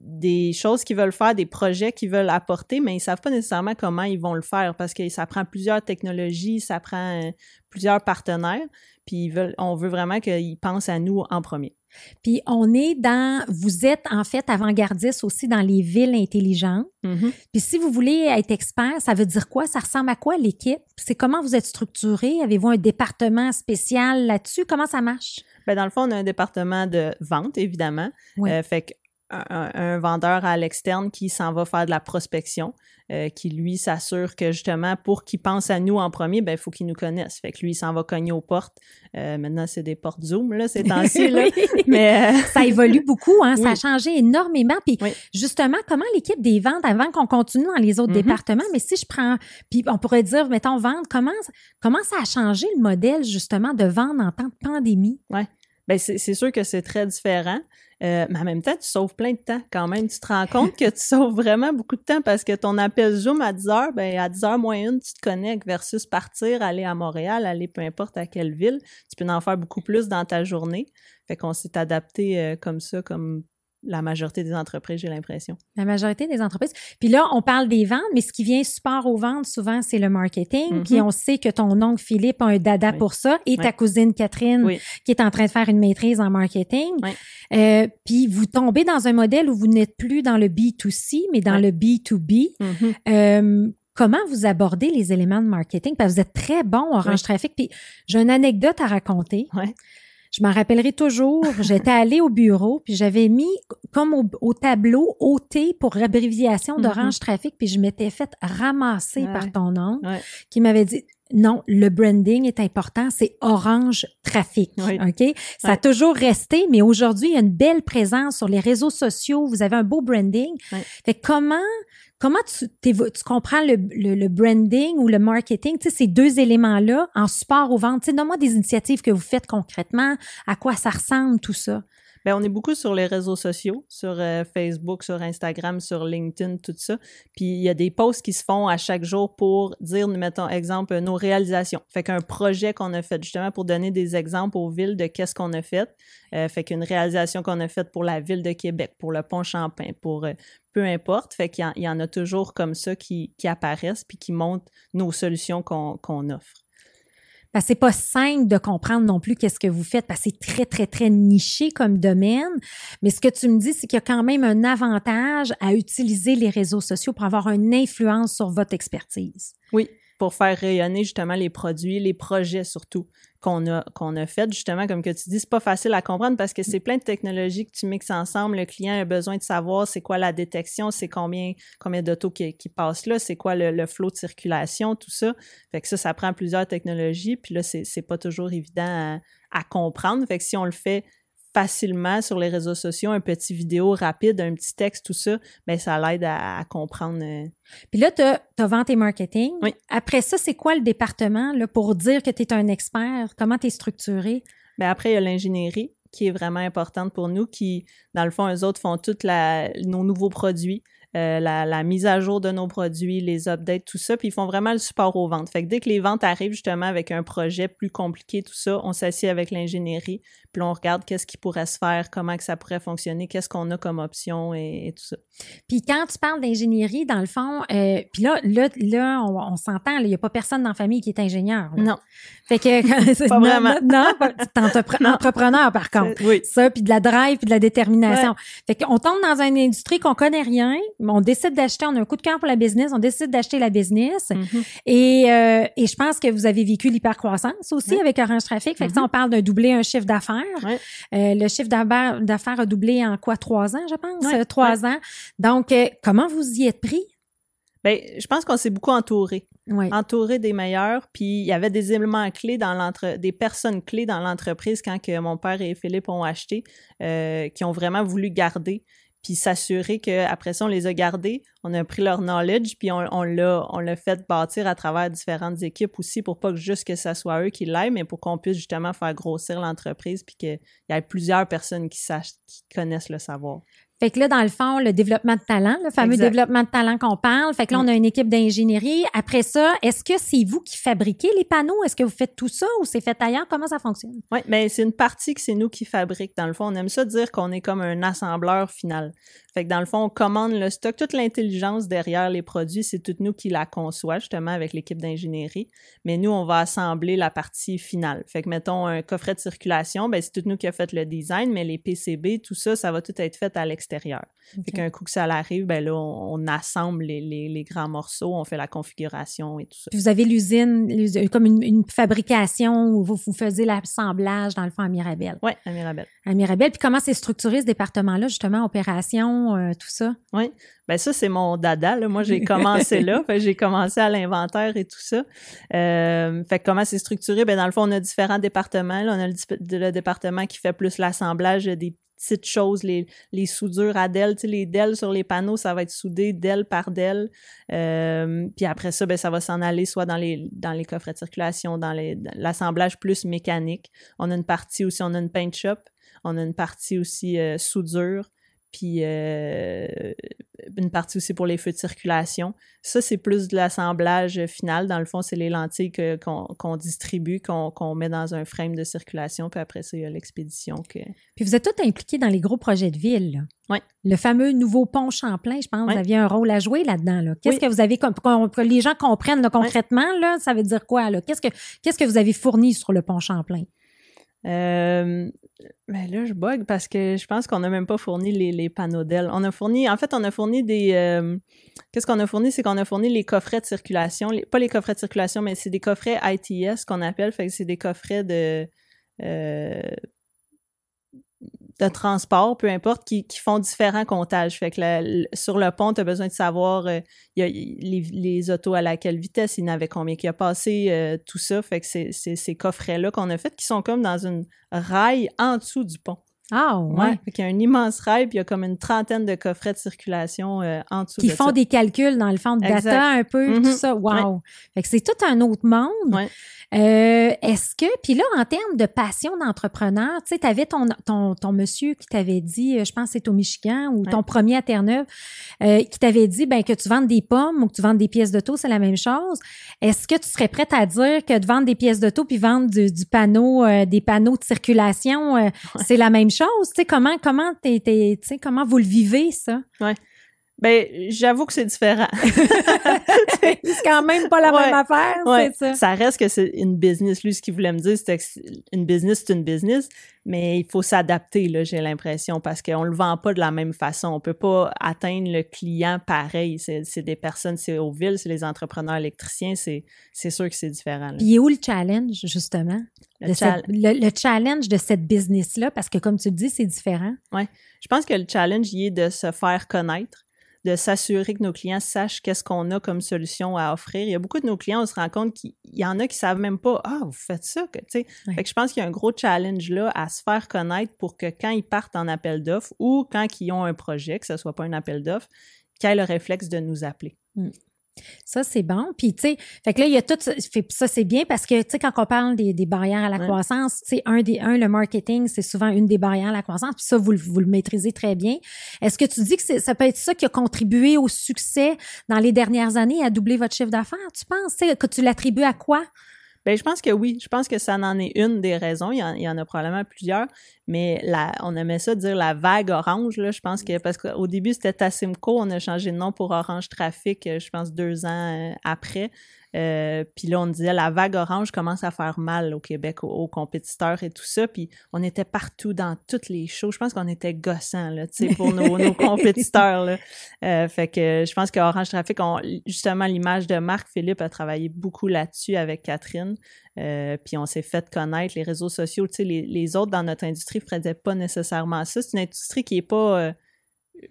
des choses qu'ils veulent faire, des projets qu'ils veulent apporter, mais ils savent pas nécessairement comment ils vont le faire parce que ça prend plusieurs technologies, ça prend euh, plusieurs partenaires, puis ils veulent, on veut vraiment qu'ils pensent à nous en premier. Puis on est dans, vous êtes en fait avant-gardiste aussi dans les villes intelligentes. Mm-hmm. Puis si vous voulez être expert, ça veut dire quoi? Ça ressemble à quoi l'équipe? C'est comment vous êtes structuré? Avez-vous un département spécial là-dessus? Comment ça marche? Bien, dans le fond, on a un département de vente, évidemment. Euh, fait un, vendeur à l'externe qui s'en va faire de la prospection, euh, qui lui s'assure que justement pour qu'il pense à nous en premier, ben il faut qu'il nous connaisse. Fait que lui il s'en va cogner aux portes. Euh, maintenant c'est des portes Zoom là, c'est temps-ci là. *laughs* Mais euh, *laughs* ça évolue beaucoup, hein, ça a changé énormément. Puis justement, comment l'équipe des ventes avant qu'on continue dans les autres mm-hmm. départements, mais si je prends, puis on pourrait dire mettons vente, comment comment ça a changé le modèle justement de vente en temps de pandémie? Ouais. Ben c'est sûr que c'est très différent. Euh, mais en même temps, tu sauves plein de temps quand même. Tu te rends compte que tu sauves vraiment beaucoup de temps parce que ton appel Zoom à 10 heures, ben, à 10 heures moins une, tu te connectes versus partir, aller à Montréal, aller peu importe à quelle ville. Tu peux en faire beaucoup plus dans ta journée. Fait qu'on s'est adapté euh, comme ça, comme la majorité des entreprises, j'ai l'impression. La majorité des entreprises. Puis là, on parle des ventes, mais ce qui vient support aux ventes, souvent, c'est le marketing. Puis mm-hmm. on sait que ton oncle Philippe a un dada pour ça et ta cousine Catherine qui est en train de faire une maîtrise en marketing. Euh, puis vous tombez dans un modèle où vous n'êtes plus dans le B2C, mais dans le B2B. Mm-hmm. Euh, comment vous abordez les éléments de marketing? Parce que vous êtes très bon Orange Trafic. Puis j'ai une anecdote à raconter. Je m'en rappellerai toujours. J'étais allée au bureau, puis j'avais mis comme au, tableau OT pour abréviation mm-hmm. d'Orange Trafic, puis je m'étais fait ramasser par ton nom, qui m'avait dit non, le branding est important, c'est Orange Trafic. OK? Ça a toujours resté, mais aujourd'hui, il y a une belle présence sur les réseaux sociaux. Vous avez un beau branding. Fait comment Comment tu, tu comprends le, le, branding ou le marketing, tu ces deux éléments-là en support aux ventes? Tu sais, donne-moi des initiatives que vous faites concrètement, à quoi ça ressemble tout ça? Ben, on est beaucoup sur les réseaux sociaux, sur euh, Facebook, sur Instagram, sur LinkedIn, tout ça. Puis il y a des posts qui se font à chaque jour pour dire, mettons, exemple, nos réalisations. Fait qu'un projet qu'on a fait, justement, pour donner des exemples aux villes de qu'est-ce qu'on a fait. Euh, fait qu'une réalisation qu'on a faite pour la ville de Québec, pour le pont Champlain, pour euh, peu importe. Fait qu'il y, en a toujours comme ça qui, qui apparaissent puis qui montrent nos solutions qu'on offre. Parce c'est pas simple de comprendre non plus qu'est-ce que vous faites parce que c'est très, très, très niché comme domaine. Mais ce que tu me dis, c'est qu'il y a quand même un avantage à utiliser les réseaux sociaux pour avoir une influence sur votre expertise. Oui, pour faire rayonner justement les produits, les projets surtout qu'on a, qu'on a fait. Justement, comme que tu dis, c'est pas facile à comprendre parce que c'est plein de technologies que tu mixes ensemble. Le client a besoin de savoir c'est quoi la détection, c'est combien, combien d'autos qui, qui, passent là, c'est quoi le, flot de circulation, tout ça. Fait que ça, ça prend plusieurs technologies. Puis là, c'est, c'est pas toujours évident à, à comprendre. Fait que si on le fait facilement sur les réseaux sociaux, un petit vidéo rapide, un petit texte, tout ça, bien, ça l'aide à, comprendre. Euh. Puis là, tu as, vente et marketing. Oui. Après ça, c'est quoi le département là, pour dire que tu es un expert? Comment tu es structuré? Bien, après, il y a l'ingénierie qui est vraiment importante pour nous, qui, dans le fond, eux autres font tous nos nouveaux produits. Euh, la, mise à jour de nos produits, les updates, tout ça, puis ils font vraiment le support aux ventes. Fait que dès que les ventes arrivent justement avec un projet plus compliqué, tout ça, on s'assied avec l'ingénierie, puis on regarde qu'est-ce qui pourrait se faire, comment que ça pourrait fonctionner, qu'est-ce qu'on a comme option et, tout ça. Puis quand tu parles d'ingénierie, dans le fond, euh, puis là, là, là, on, s'entend, il n'y a pas personne dans la famille qui est ingénieur. Non. Fait que *laughs* pas vraiment. Non, entrepreneur par contre. Oui. Ça, puis de la drive, puis de la détermination. Fait qu'on tombe dans une industrie qu'on connaît rien, on décide d'acheter, on a un coup de cœur pour la business, on décide d'acheter la business. Mm-hmm. et, euh, et je pense que vous avez vécu l'hypercroissance aussi avec Orange Trafic. Fait que ça, mm-hmm. on parle de doubler un chiffre d'affaires. Euh, le chiffre d'affaires a doublé en quoi? Trois ans, je pense? trois ans. Donc, euh, comment vous y êtes pris? Bien, je pense qu'on s'est beaucoup entouré. Entouré des meilleurs. Puis il y avait des éléments clés dans l'entre, des personnes clés dans l'entreprise quand que mon père et Philippe ont acheté, qui ont vraiment voulu garder puis s'assurer qu'après ça, on les a gardés, on a pris leur knowledge, puis on, on l'a fait bâtir à travers différentes équipes aussi pour pas que juste que ce soit eux qui l'aillent, mais pour qu'on puisse justement faire grossir l'entreprise puis qu'il y ait plusieurs personnes qui sachent, qui connaissent le savoir. Fait que là, dans le fond, le développement de talent, le fameux développement de talent qu'on parle. Fait que là, on a une équipe d'ingénierie. Après ça, est-ce que c'est vous qui fabriquez les panneaux? Est-ce que vous faites tout ça ou c'est fait ailleurs? Comment ça fonctionne? Oui, mais c'est une partie que c'est nous qui fabriquons. Dans le fond, on aime ça dire qu'on est comme un assembleur final. Fait que dans le fond, on commande le stock. Toute l'intelligence derrière les produits, c'est tout nous qui la conçoit, justement, avec l'équipe d'ingénierie. Mais nous, on va assembler la partie finale. Fait que, mettons, un coffret de circulation, ben, c'est tout nous qui a fait le design, mais les PCB, tout ça, ça va tout être fait à l'extérieur. Fait qu'un coup que ça arrive, ben là, on, assemble les, les, grands morceaux, on fait la configuration et tout ça. vous avez l'usine, comme une, fabrication où vous, vous faisiez l'assemblage, dans le fond, à Mirabel. Oui, à Mirabel. À Mirabel. Puis comment c'est structuré ce département-là, justement, opération? Euh, tout ça? Oui. Ben ça, c'est mon dada. Moi, j'ai commencé là. *laughs* j'ai commencé à l'inventaire et tout ça. Euh, fait comment c'est structuré? Ben, dans le fond, on a différents départements. on a le, département qui fait plus l'assemblage des petites choses, les, soudures à DEL, les DEL sur les panneaux, ça va être soudé DEL par DEL. Euh, puis après ça, ben, ça va s'en aller soit dans les, dans les coffrets de circulation, dans l'assemblage plus mécanique. On a une partie aussi, on a une paint shop. On a une partie aussi soudure puis euh, une partie aussi pour les feux de circulation. Ça, c'est plus de l'assemblage final. Dans le fond, c'est les lentilles qu'on distribue, qu'on met dans un frame de circulation, puis après ça, il y a l'expédition. Que... Puis vous êtes tous impliqués dans les gros projets de ville. Oui. Le fameux nouveau pont Champlain, je pense, vous aviez un rôle à jouer là-dedans. Qu'est-ce que vous avez, pour que les gens comprennent concrètement, là, ça veut dire quoi? Qu'est-ce que, qu'est-ce que vous avez fourni sur le pont Champlain? Euh, mais là, je bug parce que je pense qu'on n'a même pas fourni les, les panneaux d'ailes. On a fourni, en fait, on a fourni des. Euh, qu'est-ce qu'on a fourni? C'est qu'on a fourni les coffrets de circulation. pas les coffrets de circulation, mais c'est des coffrets ITS qu'on appelle. Fait que c'est des coffrets de. Euh, de transport, peu importe, qui, qui, font différents comptages. Fait que sur le pont, tu as besoin de savoir euh, y a, les, les, autos à laquelle vitesse, il y en avait combien qui a passé, euh, tout ça. Fait que c'est ces coffrets-là qu'on a fait qui sont comme dans une rail en dessous du pont. Ah ouais. Fait qu'il y a un immense rail, puis il y a comme une trentaine de coffrets de circulation euh, en dessous Qui font des calculs dans le fond de data un peu, tout mm-hmm. ça. Wow! Fait que c'est tout un autre monde. Ouais. Euh, est-ce que, puis là, en termes de passion d'entrepreneur, tu sais, tu avais ton, ton, ton, monsieur qui t'avait dit, euh, je pense que c'est au Michigan, ou ton premier à Terre-Neuve, euh, qui t'avait dit ben, que tu vendes des pommes ou que tu vendes des pièces d'auto, c'est la même chose. Est-ce que tu serais prête à dire que de vendre des pièces d'auto puis vendre du, du panneau, des panneaux de circulation, c'est la même chose? Tu sais, comment, comment, t'es, tu sais, comment vous le vivez, ça? Ouais. Ben, j'avoue que c'est différent. *laughs* c'est quand même pas la même affaire, c'est ça. Ça reste que c'est une business. Lui, ce qu'il voulait me dire, c'était que une business, c'est une business, mais il faut s'adapter, là, j'ai l'impression, parce qu'on le vend pas de la même façon. On peut pas atteindre le client pareil. C'est des personnes, c'est aux villes, c'est les entrepreneurs électriciens, c'est sûr que c'est différent. Puis, où le challenge, justement? Le, le, challenge de cette business-là, parce que comme tu le dis, c'est différent. Oui. Je pense que le challenge, il est de se faire connaître de s'assurer que nos clients sachent qu'est-ce qu'on a comme solution à offrir. Il y a beaucoup de nos clients, on se rend compte qu'il y en a qui savent même pas, ah, vous faites ça, que, tu sais. Fait que je pense qu'il y a un gros challenge là à se faire connaître pour que quand ils partent en appel d'offres ou quand ils ont un projet, que ce soit pas un appel d'offres, qu'ils aient le réflexe de nous appeler. Mmh. Ça, c'est bon. Puis, tu sais, fait que là, il y a tout ça, c'est bien parce que, tu sais, quand on parle des, barrières à la croissance, tu sais, un des, un, le marketing, c'est souvent une des barrières à la croissance. Puis ça, vous, vous le maîtrisez très bien. Est-ce que tu dis que ça peut être ça qui a contribué au succès dans les dernières années à doubler votre chiffre d'affaires? Tu penses, que tu l'attribues à quoi? Ben, je pense que oui. Je pense que ça en est une des raisons. Il y en, a probablement plusieurs. Mais on aimait ça dire la vague orange. Là, je pense que parce qu'au début, c'était Tassimco. On a changé de nom pour Orange Trafic, je pense, deux ans euh, après. Euh, puis là, on disait la vague orange commence à faire mal au Québec aux, compétiteurs et tout ça. Puis on était partout dans toutes les shows. Je pense qu'on était gossants là, pour nos, *laughs* nos compétiteurs. Là. Euh, fait que je pense qu'Orange Trafic, on, justement, l'image de Marc Philippe a travaillé beaucoup là-dessus avec Catherine. Euh, puis on s'est fait connaître les réseaux sociaux. Tu sais, les, les autres dans notre industrie ne faisaient pas nécessairement ça. C'est une industrie qui est pas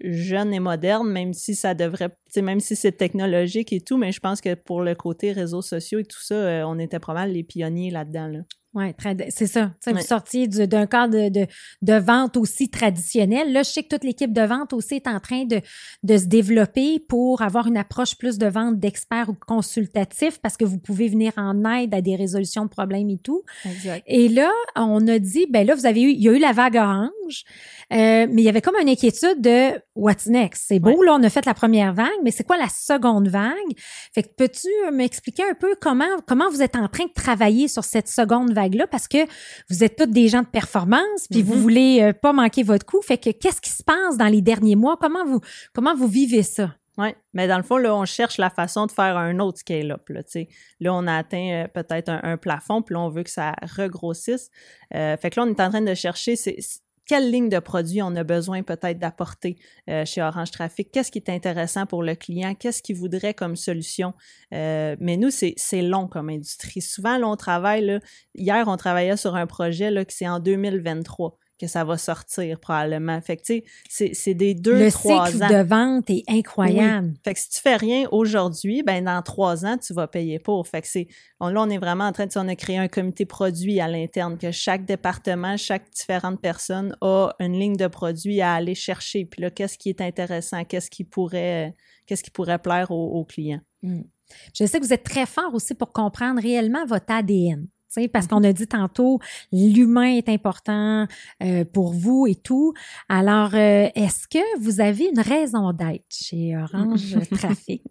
jeune et moderne, même si ça devrait, même si c'est technologique et tout, mais je pense que pour le côté réseaux sociaux et tout ça, euh, on était mal les pionniers là-dedans. Là. Oui, c'est ça. Vous sortiez d'un cadre de, de, vente aussi traditionnel. Là, je sais que toute l'équipe de vente aussi est en train de, de se développer pour avoir une approche plus de vente d'experts ou consultatifs parce que vous pouvez venir en aide à des résolutions de problèmes et tout. Exact. Et là, on a dit, ben là, vous avez eu, il y a eu la vague orange, euh, mais il y avait comme une inquiétude de what's next? C'est beau, là, on a fait la première vague, mais c'est quoi la seconde vague? Fait que peux-tu m'expliquer un peu comment, comment vous êtes en train de travailler sur cette seconde vague? Là parce que vous êtes tous des gens de performance, puis vous mm-hmm. voulez euh, pas manquer votre coup. Fait que qu'est-ce qui se passe dans les derniers mois? Comment vous, comment vous vivez ça? Oui, mais dans le fond, là, on cherche la façon de faire un autre scale-up. Là, là, on a atteint euh, peut-être un, plafond, puis là, on veut que ça regrossisse. Euh, fait que là, on est en train de chercher quelle ligne de produit on a besoin peut-être d'apporter euh, chez Orange Traffic, qu'est-ce qui est intéressant pour le client, qu'est-ce qu'il voudrait comme solution? Euh, mais nous, c'est long comme industrie. Souvent, là, on travaille, hier, on travaillait sur un projet là, qui c'est en 2023 que ça va sortir probablement. Fait que, tu sais, c'est des deux, trois ans. Le cycle de vente est incroyable. Fait que si tu fais rien aujourd'hui, ben dans trois ans, tu vas payer pour. Fait que c'est, là, on est vraiment en train de, on a créé un comité produit à l'interne, que chaque département, chaque différente personne a une ligne de produits à aller chercher. Puis là, qu'est-ce qui est intéressant, qu'est-ce qui pourrait, qu'est-ce qui pourrait plaire aux, clients. Hmm. Je sais que vous êtes très fort aussi pour comprendre réellement votre ADN parce qu'on a dit tantôt, l'humain est important euh, pour vous et tout. Alors, euh, est-ce que vous avez une raison d'être chez Orange *laughs* Trafic?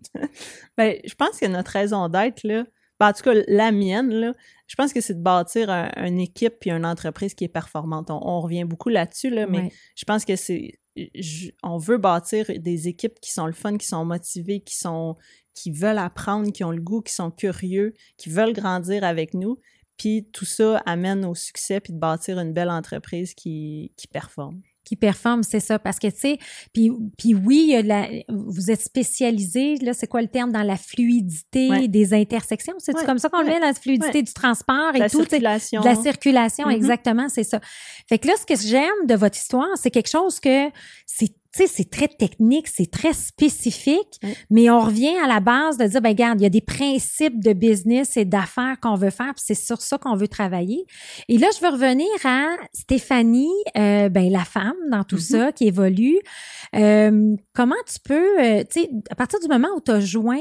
ben, je pense que notre raison d'être, là, ben, en tout cas, la mienne, là, je pense que c'est de bâtir une équipe puis une entreprise qui est performante. On, revient beaucoup là-dessus, là, mais je pense que c'est on veut bâtir des équipes qui sont le fun, qui sont motivées, qui sont qui veulent apprendre, qui ont le goût, qui sont curieux, qui veulent grandir avec nous. Puis tout ça amène au succès puis de bâtir une belle entreprise qui, qui performe qui performe, c'est ça. Parce que, tu sais, puis, puis oui, vous êtes spécialisé, là, c'est quoi le terme, dans la fluidité des intersections? C'est comme ça qu'on le met, la fluidité du transport et la tout. Circulation. De la circulation, mm-hmm. exactement, c'est ça. Fait que là, ce que j'aime de votre histoire, c'est quelque chose que c'est tu sais, c'est très technique, c'est très spécifique, mais on revient à la base de dire, ben regarde, il y a des principes de business et d'affaires qu'on veut faire, puis c'est sur ça qu'on veut travailler. Et là, je veux revenir à Stéphanie, euh, ben la femme dans tout mm-hmm. ça qui évolue. Euh, comment tu peux, euh, tu sais, à partir du moment où tu as joint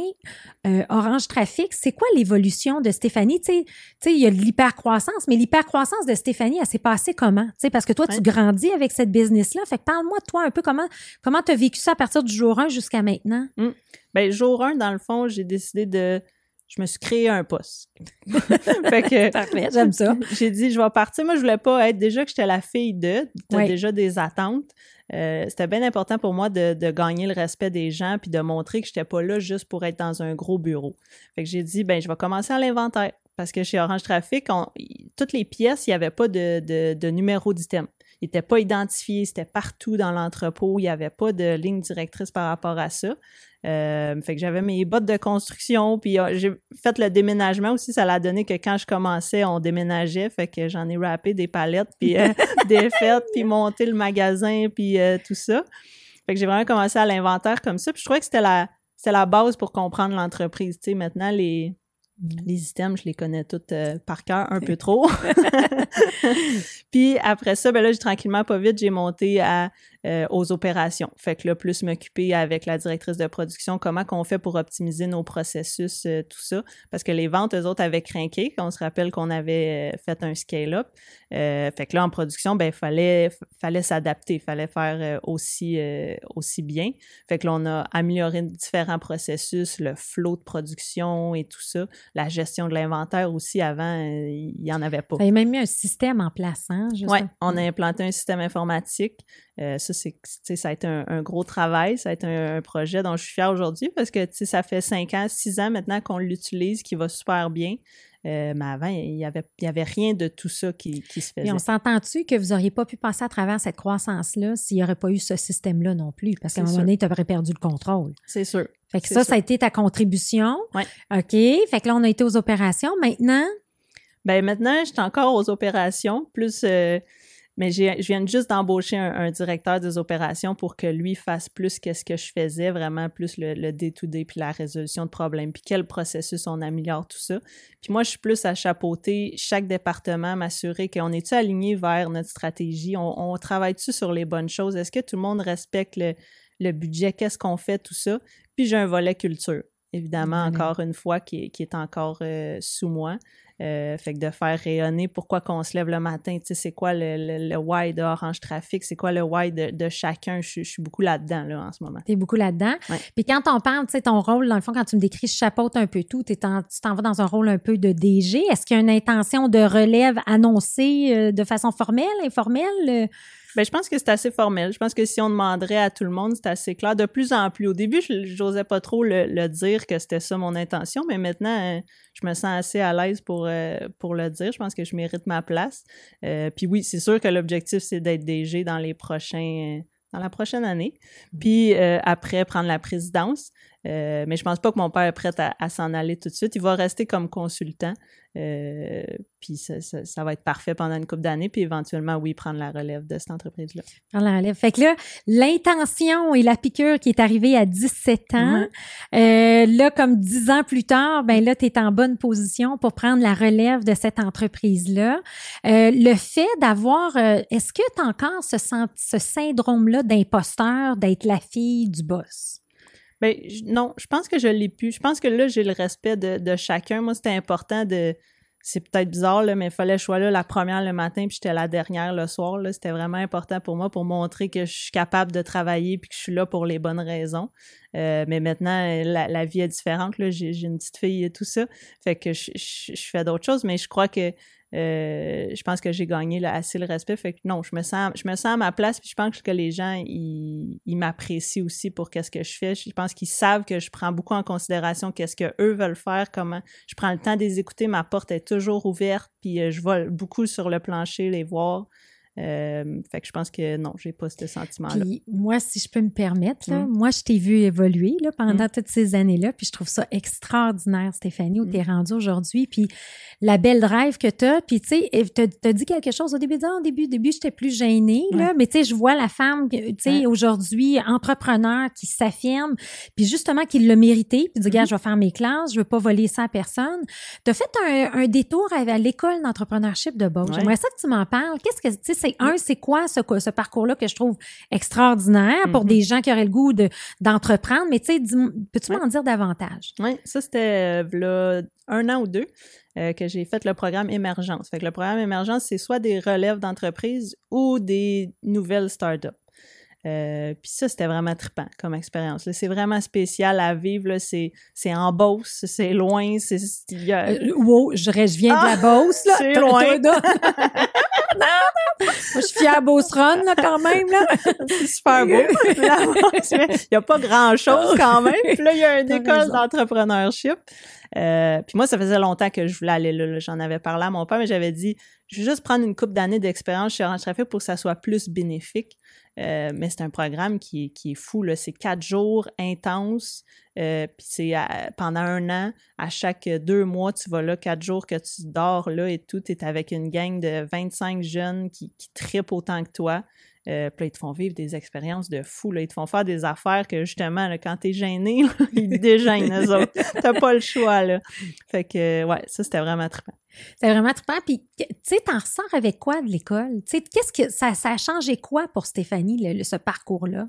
euh, Orange Trafic, c'est quoi l'évolution de Stéphanie? Tu sais, il y a l'hypercroissance, mais l'hypercroissance de Stéphanie, elle s'est passée comment? Tu sais, parce que toi, tu grandis avec cette business-là. Fait que parle-moi de toi un peu comment comment tu as vécu ça à partir du jour 1 jusqu'à maintenant? Mmh. Ben, jour 1, dans le fond, j'ai décidé de je me suis créé un poste. *laughs* fait que, Parfait, j'aime ça. *laughs* J'ai dit, je vais partir. Moi, je voulais pas être, déjà que j'étais la fille de, tu déjà des attentes. Euh, c'était bien important pour moi de, de, gagner le respect des gens puis de montrer que j'étais pas là juste pour être dans un gros bureau. Fait que j'ai dit, ben, je vais commencer à l'inventaire. Parce que chez Orange Trafic, toutes les pièces, il n'y avait pas de, de, de numéro d'item. Il n'était pas identifié, c'était partout dans l'entrepôt, il n'y avait pas de ligne directrice par rapport à ça. Euh, fait que j'avais mes bottes de construction, puis euh, j'ai fait le déménagement aussi. Ça l'a donné que quand je commençais, on déménageait. Fait que j'en ai rappé des palettes, puis euh, *laughs* des fêtes, puis monté le magasin, puis tout ça. Fait que j'ai vraiment commencé à l'inventaire comme ça. Puis je trouvais que c'était la, la base pour comprendre l'entreprise. Tu sais, maintenant, les, les items, je les connais toutes par cœur, un peu trop. *laughs* *laughs* puis après ça, ben là, j'ai tranquillement, pas vite, j'ai monté à euh, aux opérations. Fait que là, plus m'occuper avec la directrice de production, comment qu'on fait pour optimiser nos processus, euh, tout ça. Parce que les ventes, eux autres, avaient craqué. On se rappelle qu'on avait euh, fait un scale-up. fait que là, en production, ben, fallait, fallait s'adapter, fallait faire aussi, aussi bien. Fait que là, on a amélioré différents processus, le flow de production et tout ça. La gestion de l'inventaire aussi, avant, il n'y en avait pas. Vous avez même mis un système en place, hein? Oui, on a implanté un système informatique. Euh, ça, c'est, ça a été un, gros travail, ça a été un, projet dont je suis fière aujourd'hui parce que ça fait cinq ans, six ans maintenant qu'on l'utilise, qui va super bien. Euh, mais avant, il n'y avait, y avait rien de tout ça qui, se faisait. Et on s'entend-tu que vous n'auriez pas pu passer à travers cette croissance-là s'il n'y aurait pas eu ce système-là non plus? Parce qu'à un moment donné, tu aurais perdu le contrôle. C'est sûr. Fait que ça, ça a été ta contribution. Oui. OK. Fait que là, on a été aux opérations. Maintenant? Ben maintenant, je suis encore aux opérations, plus euh, mais je viens juste d'embaucher un, directeur des opérations pour que lui fasse plus qu'est-ce que je faisais, vraiment plus le day-to-day puis la résolution de problèmes, puis quel processus on améliore tout ça. Puis moi, je suis plus à chapeauter chaque département, m'assurer qu'on est-tu aligné vers notre stratégie, on, travaille-tu sur les bonnes choses, est-ce que tout le monde respecte le, budget, qu'est-ce qu'on fait, tout ça. Puis j'ai un volet culture évidemment, encore une fois, qui est, encore euh, sous moi. Euh, fait que de faire rayonner pourquoi qu'on se lève le matin, tu sais, c'est quoi le, le, why de Orange Trafic, c'est quoi le why de, chacun. Je, suis beaucoup là-dedans, là, en ce moment. Tu es beaucoup là-dedans. Puis quand on parle, tu sais, ton rôle, dans le fond, quand tu me décris, je chapeaute un peu tout, tu t'en vas dans un rôle un peu de DG. Est-ce qu'il y a une intention de relève annoncée euh, de façon formelle, informelle? Ben, je pense que c'est assez formel. Je pense que si on demanderait à tout le monde, c'est assez clair. De plus en plus. Au début, je n'osais pas trop le, dire que c'était ça mon intention, mais maintenant, euh, je me sens assez à l'aise pour, euh, pour le dire. Je pense que je mérite ma place. Euh, puis oui, c'est sûr que l'objectif, c'est d'être DG dans les prochains dans la prochaine année. Mmh. Puis après, prendre la présidence. Mais je pense pas que mon père est prêt à s'en aller tout de suite. Il va rester comme consultant. Euh, puis ça, va être parfait pendant une couple d'années, puis éventuellement, oui, prendre la relève de cette entreprise-là. Prendre la relève. Fait que là, l'intention et la piqûre qui est arrivée à 17 ans, euh, là, comme 10 ans plus tard, ben là, tu es en bonne position pour prendre la relève de cette entreprise-là. Euh, le fait d'avoir, est-ce que tu as encore ce, ce syndrome-là d'imposteur, d'être la fille du boss? Ben, non, je pense que je l'ai pu. Je pense que là, j'ai le respect de, chacun. Moi, c'était important de. C'est peut-être bizarre, là, mais il fallait que je sois là la première le matin, puis j'étais la dernière le soir. Là. C'était vraiment important pour moi pour montrer que je suis capable de travailler puis que je suis là pour les bonnes raisons. Euh, mais maintenant, la, la, vie est différente. Là. J'ai, une petite fille et tout ça. Fait que je, fais d'autres choses, mais je crois que euh, je pense que j'ai gagné assez le respect. Fait que non, je me sens, je me sens à ma place. Puis je pense que les gens, ils, m'apprécient aussi pour qu'est-ce que je fais. Je pense qu'ils savent que je prends beaucoup en considération qu'est-ce que eux veulent faire, comment je prends le temps de les écouter. Ma porte est toujours ouverte. Puis euh, je vole beaucoup sur le plancher, les voir. Euh, fait que je pense que non, j'ai pas ce sentiment-là. Puis moi, si je peux me permettre, là, mm. moi, je t'ai vu évoluer là, pendant mm. toutes ces années-là, puis je trouve ça extraordinaire, Stéphanie, où mm. tu es rendue aujourd'hui, puis la belle drive que tu as, puis tu sais, tu as dit quelque chose au début, de, au début, début, j'étais plus gênée, là, mais tu sais, je vois la femme, tu sais, aujourd'hui, entrepreneur qui s'affirme, puis justement qui l'a mérité, puis dit, gars, mm-hmm. je vais faire mes classes, je veux pas voler ça à personne. Tu as fait un, un détour à, l'école d'entrepreneurship de Beauce. J'aimerais ça que tu m'en parles. Qu'est-ce que, tu sais, un, c'est quoi ce, ce parcours-là que je trouve extraordinaire pour mm-hmm. des gens qui auraient le goût de, d'entreprendre? Mais tu sais, peux-tu m'en dire davantage? Oui, ça, c'était euh, un an ou deux. Euh, que j'ai fait le programme Émergence. Fait que le programme Émergence, c'est soit des relèves d'entreprise ou des nouvelles startups. Euh, puis ça, c'était vraiment trippant comme expérience. C'est vraiment spécial à vivre. C'est, en Beauce, c'est loin. C'est, euh, wow, je, viens de la ah, Beauce. Là. C'est loin. *laughs* *laughs* non, Moi, je suis fière Beauceronne, là, quand même, là. C'est super beau. *laughs* il n'y a pas grand-chose quand même. Puis là, il y a une école d'entrepreneurship. Euh, puis moi, ça faisait longtemps que je voulais aller là. J'en avais parlé à mon père, mais j'avais dit, je vais juste prendre une couple d'années d'expérience chez Orange Traffic pour que ça soit plus bénéfique. Euh, mais c'est un programme qui, qui est fou. C'est quatre jours intenses. Euh, puis c'est pendant un an, à chaque deux mois, tu vas là, quatre jours que tu dors là et tout. Tu es avec une gang de 25 jeunes qui, qui tripent autant que toi. Euh, puis là, ils te font vivre des expériences de fou. Là. Ils te font faire des affaires que justement, là, quand t'es gêné, *laughs* ils te dégênent, eux autres. *laughs* T'as pas le choix, là. Fait que, ouais, ça, c'était vraiment trippant. C'était vraiment trippant. Puis, tu sais, t'en ressors avec quoi de l'école? Tu sais, qu'est-ce que ça, ça a changé quoi pour Stéphanie, ce parcours-là?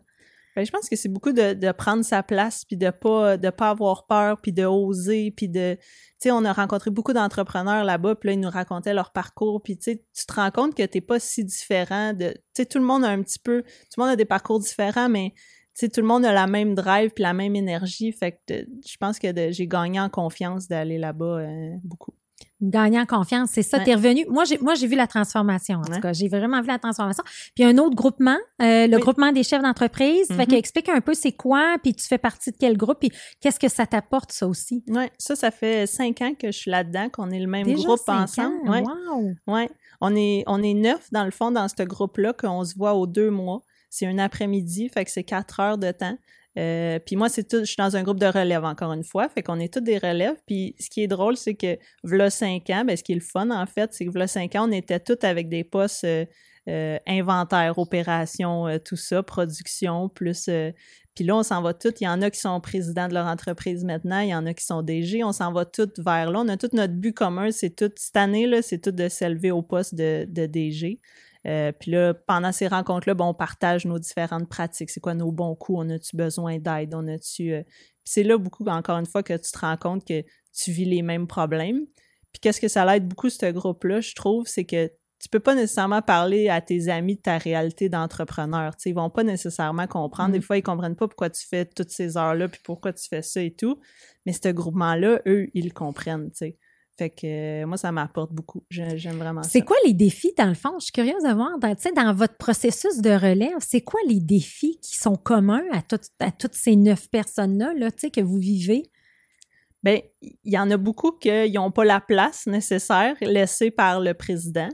Ben, je pense que c'est beaucoup de, prendre sa place, puis de pas de pas avoir peur, puis de oser, puis de... Tu sais, on a rencontré beaucoup d'entrepreneurs là-bas, puis là, ils nous racontaient leur parcours, puis tu te rends compte que t'es pas si différent de... Tu sais, tout le monde a un petit peu... Tout le monde a des parcours différents, mais tu sais, tout le monde a la même drive puis la même énergie, fait que je pense que j'ai gagné en confiance d'aller là-bas euh, beaucoup gagner en confiance, c'est ça, t'es revenu. Moi, j'ai, moi, j'ai vu la transformation, en tout cas. J'ai vraiment vu la transformation. Puis un autre groupement, euh, le groupement des chefs d'entreprise. Fait que mm-hmm. explique un peu c'est quoi, puis tu fais partie de quel groupe, puis qu'est-ce que ça t'apporte, ça aussi? Oui, ça, ça fait cinq ans que je suis là-dedans, qu'on est le même groupe ensemble. Ouais. Wow! Ouais. On est, on est neuf, dans le fond, dans ce groupe-là, qu'on se voit aux deux mois. C'est un après-midi, fait que c'est quatre heures de temps. Euh, puis moi, c'est tout, je suis dans un groupe de relève encore une fois, fait qu'on est tous des relèves. Puis ce qui est drôle, c'est que v'là cinq ans, ben, ce qui est le fun en fait, c'est que v'là cinq ans, on était tous avec des postes euh, euh, inventaire, opération, tout ça, production, plus. Puis là, on s'en va tous. Il y en a qui sont présidents de leur entreprise maintenant, il y en a qui sont DG. On s'en va tous vers là. On a tout notre but commun, c'est tout, cette année, là, c'est tout de s'élever au poste de, de DG. Euh, puis là, pendant ces rencontres-là, on partage nos différentes pratiques. C'est quoi nos bons coups? On a-tu besoin d'aide? On a-tu. Euh, c'est là beaucoup, encore une fois, que tu te rends compte que tu vis les mêmes problèmes. Puis qu'est-ce que ça l'aide beaucoup, ce groupe-là, je trouve, c'est que tu peux pas nécessairement parler à tes amis de ta réalité d'entrepreneur. Ils vont pas nécessairement comprendre. Des mm. fois, ils comprennent pas pourquoi tu fais toutes ces heures-là, puis pourquoi tu fais ça et tout. Mais ce groupement-là, eux, ils comprennent. sais. Fait que euh, moi, ça m'apporte beaucoup. J'aime vraiment ça. C'est quoi les défis, dans le fond? Je suis curieuse de voir, dans, dans votre processus de relève, c'est quoi les défis qui sont communs à, à toutes ces neuf personnes-là là, que vous vivez? Bien, il y en a beaucoup qui n'ont pas la place nécessaire laissée par le président.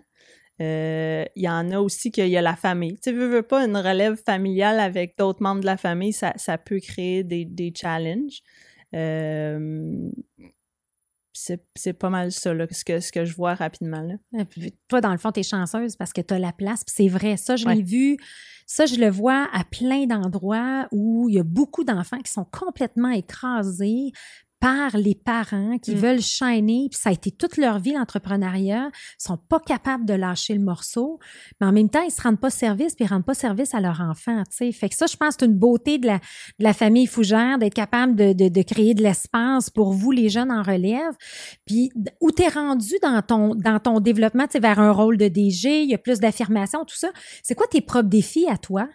Euh, il y en a aussi qu'il y a la famille. Tu veux, veux pas une relève familiale avec d'autres membres de la famille, ça, ça peut créer des, des challenges. Euh, c'est pas mal ça, là, ce, que, ce que je vois rapidement. Là. toi, dans le fond, tu es chanceuse parce que tu as la place. c'est vrai, ça, je l'ai vu. Ça, je le vois à plein d'endroits où il y a beaucoup d'enfants qui sont complètement écrasés par les parents qui mm. veulent shiner, puis ça a été toute leur vie l'entrepreneuriat, sont pas capables de lâcher le morceau, mais en même temps ils se rendent pas service puis ils rendent pas service à leur enfant, tu sais. Fait que ça, je pense, c'est une beauté de la, de la famille Fougère d'être capable de, de, de, créer de l'espace pour vous les jeunes en relève. Puis où t'es rendu dans ton dans ton développement, tu sais, vers un rôle de DG, il y a plus d'affirmation, tout ça. C'est quoi tes propres défis à toi?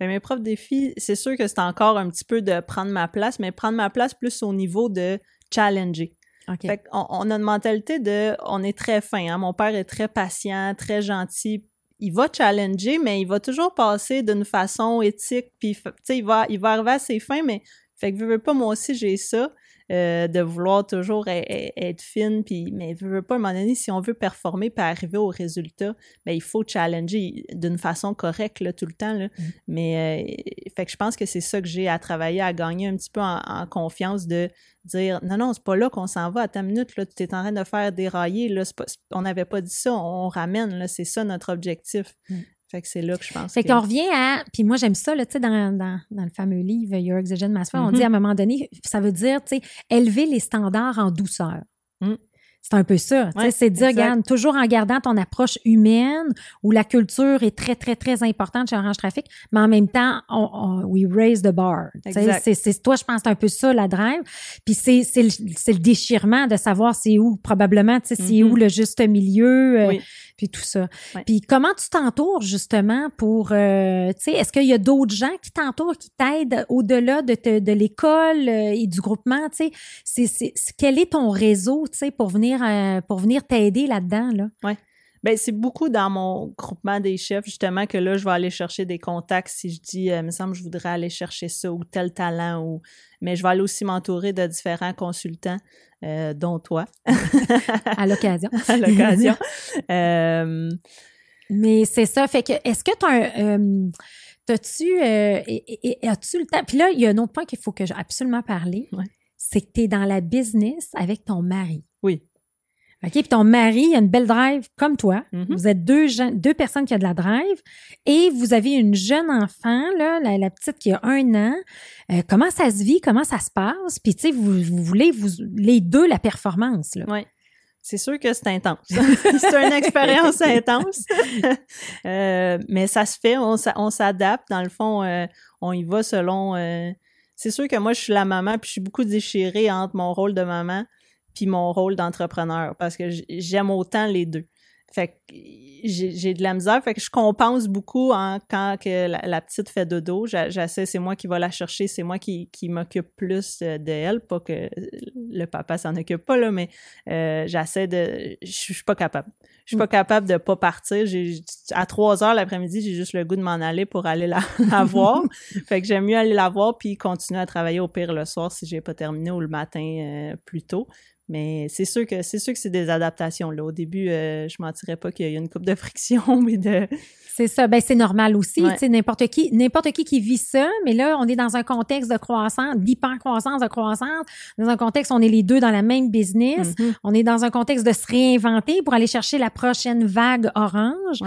Mais mes propres défis, c'est sûr que c'est encore un petit peu de prendre ma place, mais prendre ma place plus au niveau de challenger. Fait on, on, a une mentalité de on est très fin. Hein? Mon père est très patient, très gentil. Il va challenger, mais il va toujours passer d'une façon éthique. Puis, il va, il va arriver à ses fins, mais fait que veux, veux pas, moi aussi, j'ai ça. Euh, de vouloir toujours e-, e-, être fine, puis, mais veux pas, à un moment donné, si on veut performer puis arriver au résultat, ben, il faut challenger d'une façon correcte là, tout le temps. Là. Mm. Mais euh, fait que je pense que c'est ça que j'ai à travailler, à gagner un petit peu en, confiance de dire non, non, c'est pas là qu'on s'en va à ta minute, là, tu es en train de faire dérailler, là, on n'avait pas dit ça, on, ramène, là, c'est ça notre objectif. Mm. Fait que c'est là que je pense. Fait qu'on revient à. Puis moi, j'aime ça, là, tu sais, dans, dans, dans, le fameux livre Your Oxygen Mass on dit mm-hmm. à un moment donné, ça veut dire, tu sais, élever les standards en douceur. Mm. C'est un peu ça. c'est dire, regarde, toujours en gardant ton approche humaine où la culture est très, très, très importante chez Orange Traffic, mais en même temps, on, we raise the bar. C'est, toi, je pense, c'est un peu ça, la drive. Puis c'est, le, le déchirement de savoir c'est où, probablement, c'est mm-hmm. où le juste milieu. Euh, puis tout ça. Puis comment tu t'entoures justement pour, euh, tu sais, est-ce qu'il y a d'autres gens qui t'entourent, qui t'aident au-delà de, de l'école euh, et du groupement, tu sais, c'est, quel est ton réseau, tu sais, pour venir, euh, pour venir t'aider là-dedans, là? Ouais. Bien, c'est beaucoup dans mon groupement des chefs, justement, que là, je vais aller chercher des contacts si je dis, il me semble, je voudrais aller chercher ça ou tel talent, ou... mais je vais aller aussi m'entourer de différents consultants euh, dont toi. *laughs* à l'occasion. *laughs* à l'occasion. *laughs* Euh, Mais c'est ça. Fait que, est-ce que tu as un. T'as-tu, euh, as-tu le temps? Puis là, il y a un autre point qu'il faut que j'ai absolument parler. C'est que tu es dans la business avec ton mari. Oui. OK, puis ton mari a une belle drive comme toi. Mm-hmm. Vous êtes deux, deux personnes qui ont de la drive et vous avez une jeune enfant, là, la, petite qui a un an. Euh, comment ça se vit? Comment ça se passe? Puis, tu sais, vous, voulez, vous, les deux, la performance, là. Oui. C'est sûr que c'est intense. *laughs* c'est une expérience intense. *laughs* Euh, mais ça se fait, on, s'adapte. Dans le fond, euh, on y va selon... c'est sûr que moi, je suis la maman, puis je suis beaucoup déchirée entre mon rôle de maman puis mon rôle d'entrepreneur parce que j'aime autant les deux. Fait que j'ai de la misère, fait que je compense beaucoup en, quand que la, petite fait dodo. J'essaie, c'est moi qui va la chercher, c'est moi qui, qui m'occupe plus de elle, pas que le papa s'en occupe pas, là, mais euh, j'essaie de... Je suis pas capable. Je suis pas capable de pas partir. À 3 heures l'après-midi, j'ai juste le goût de m'en aller pour aller la, *laughs* voir. *laughs* fait que j'aime mieux aller la voir puis continuer à travailler au pire le soir si j'ai pas terminé ou le matin euh, plus tôt. Mais c'est sûr que c'est sûr que c'est des adaptations. Là. Au début, euh, je ne mentirais pas qu'il y a une coupe de friction, *laughs* mais de. C'est ça. Ben, c'est normal aussi. N'importe qui, n'importe qui qui vit ça, mais là, on est dans un contexte de croissance, d'hyper-croissance, de croissance. Dans un contexte, on est les deux dans la même business. Mm-hmm. On est dans un contexte de se réinventer pour aller chercher la prochaine vague orange.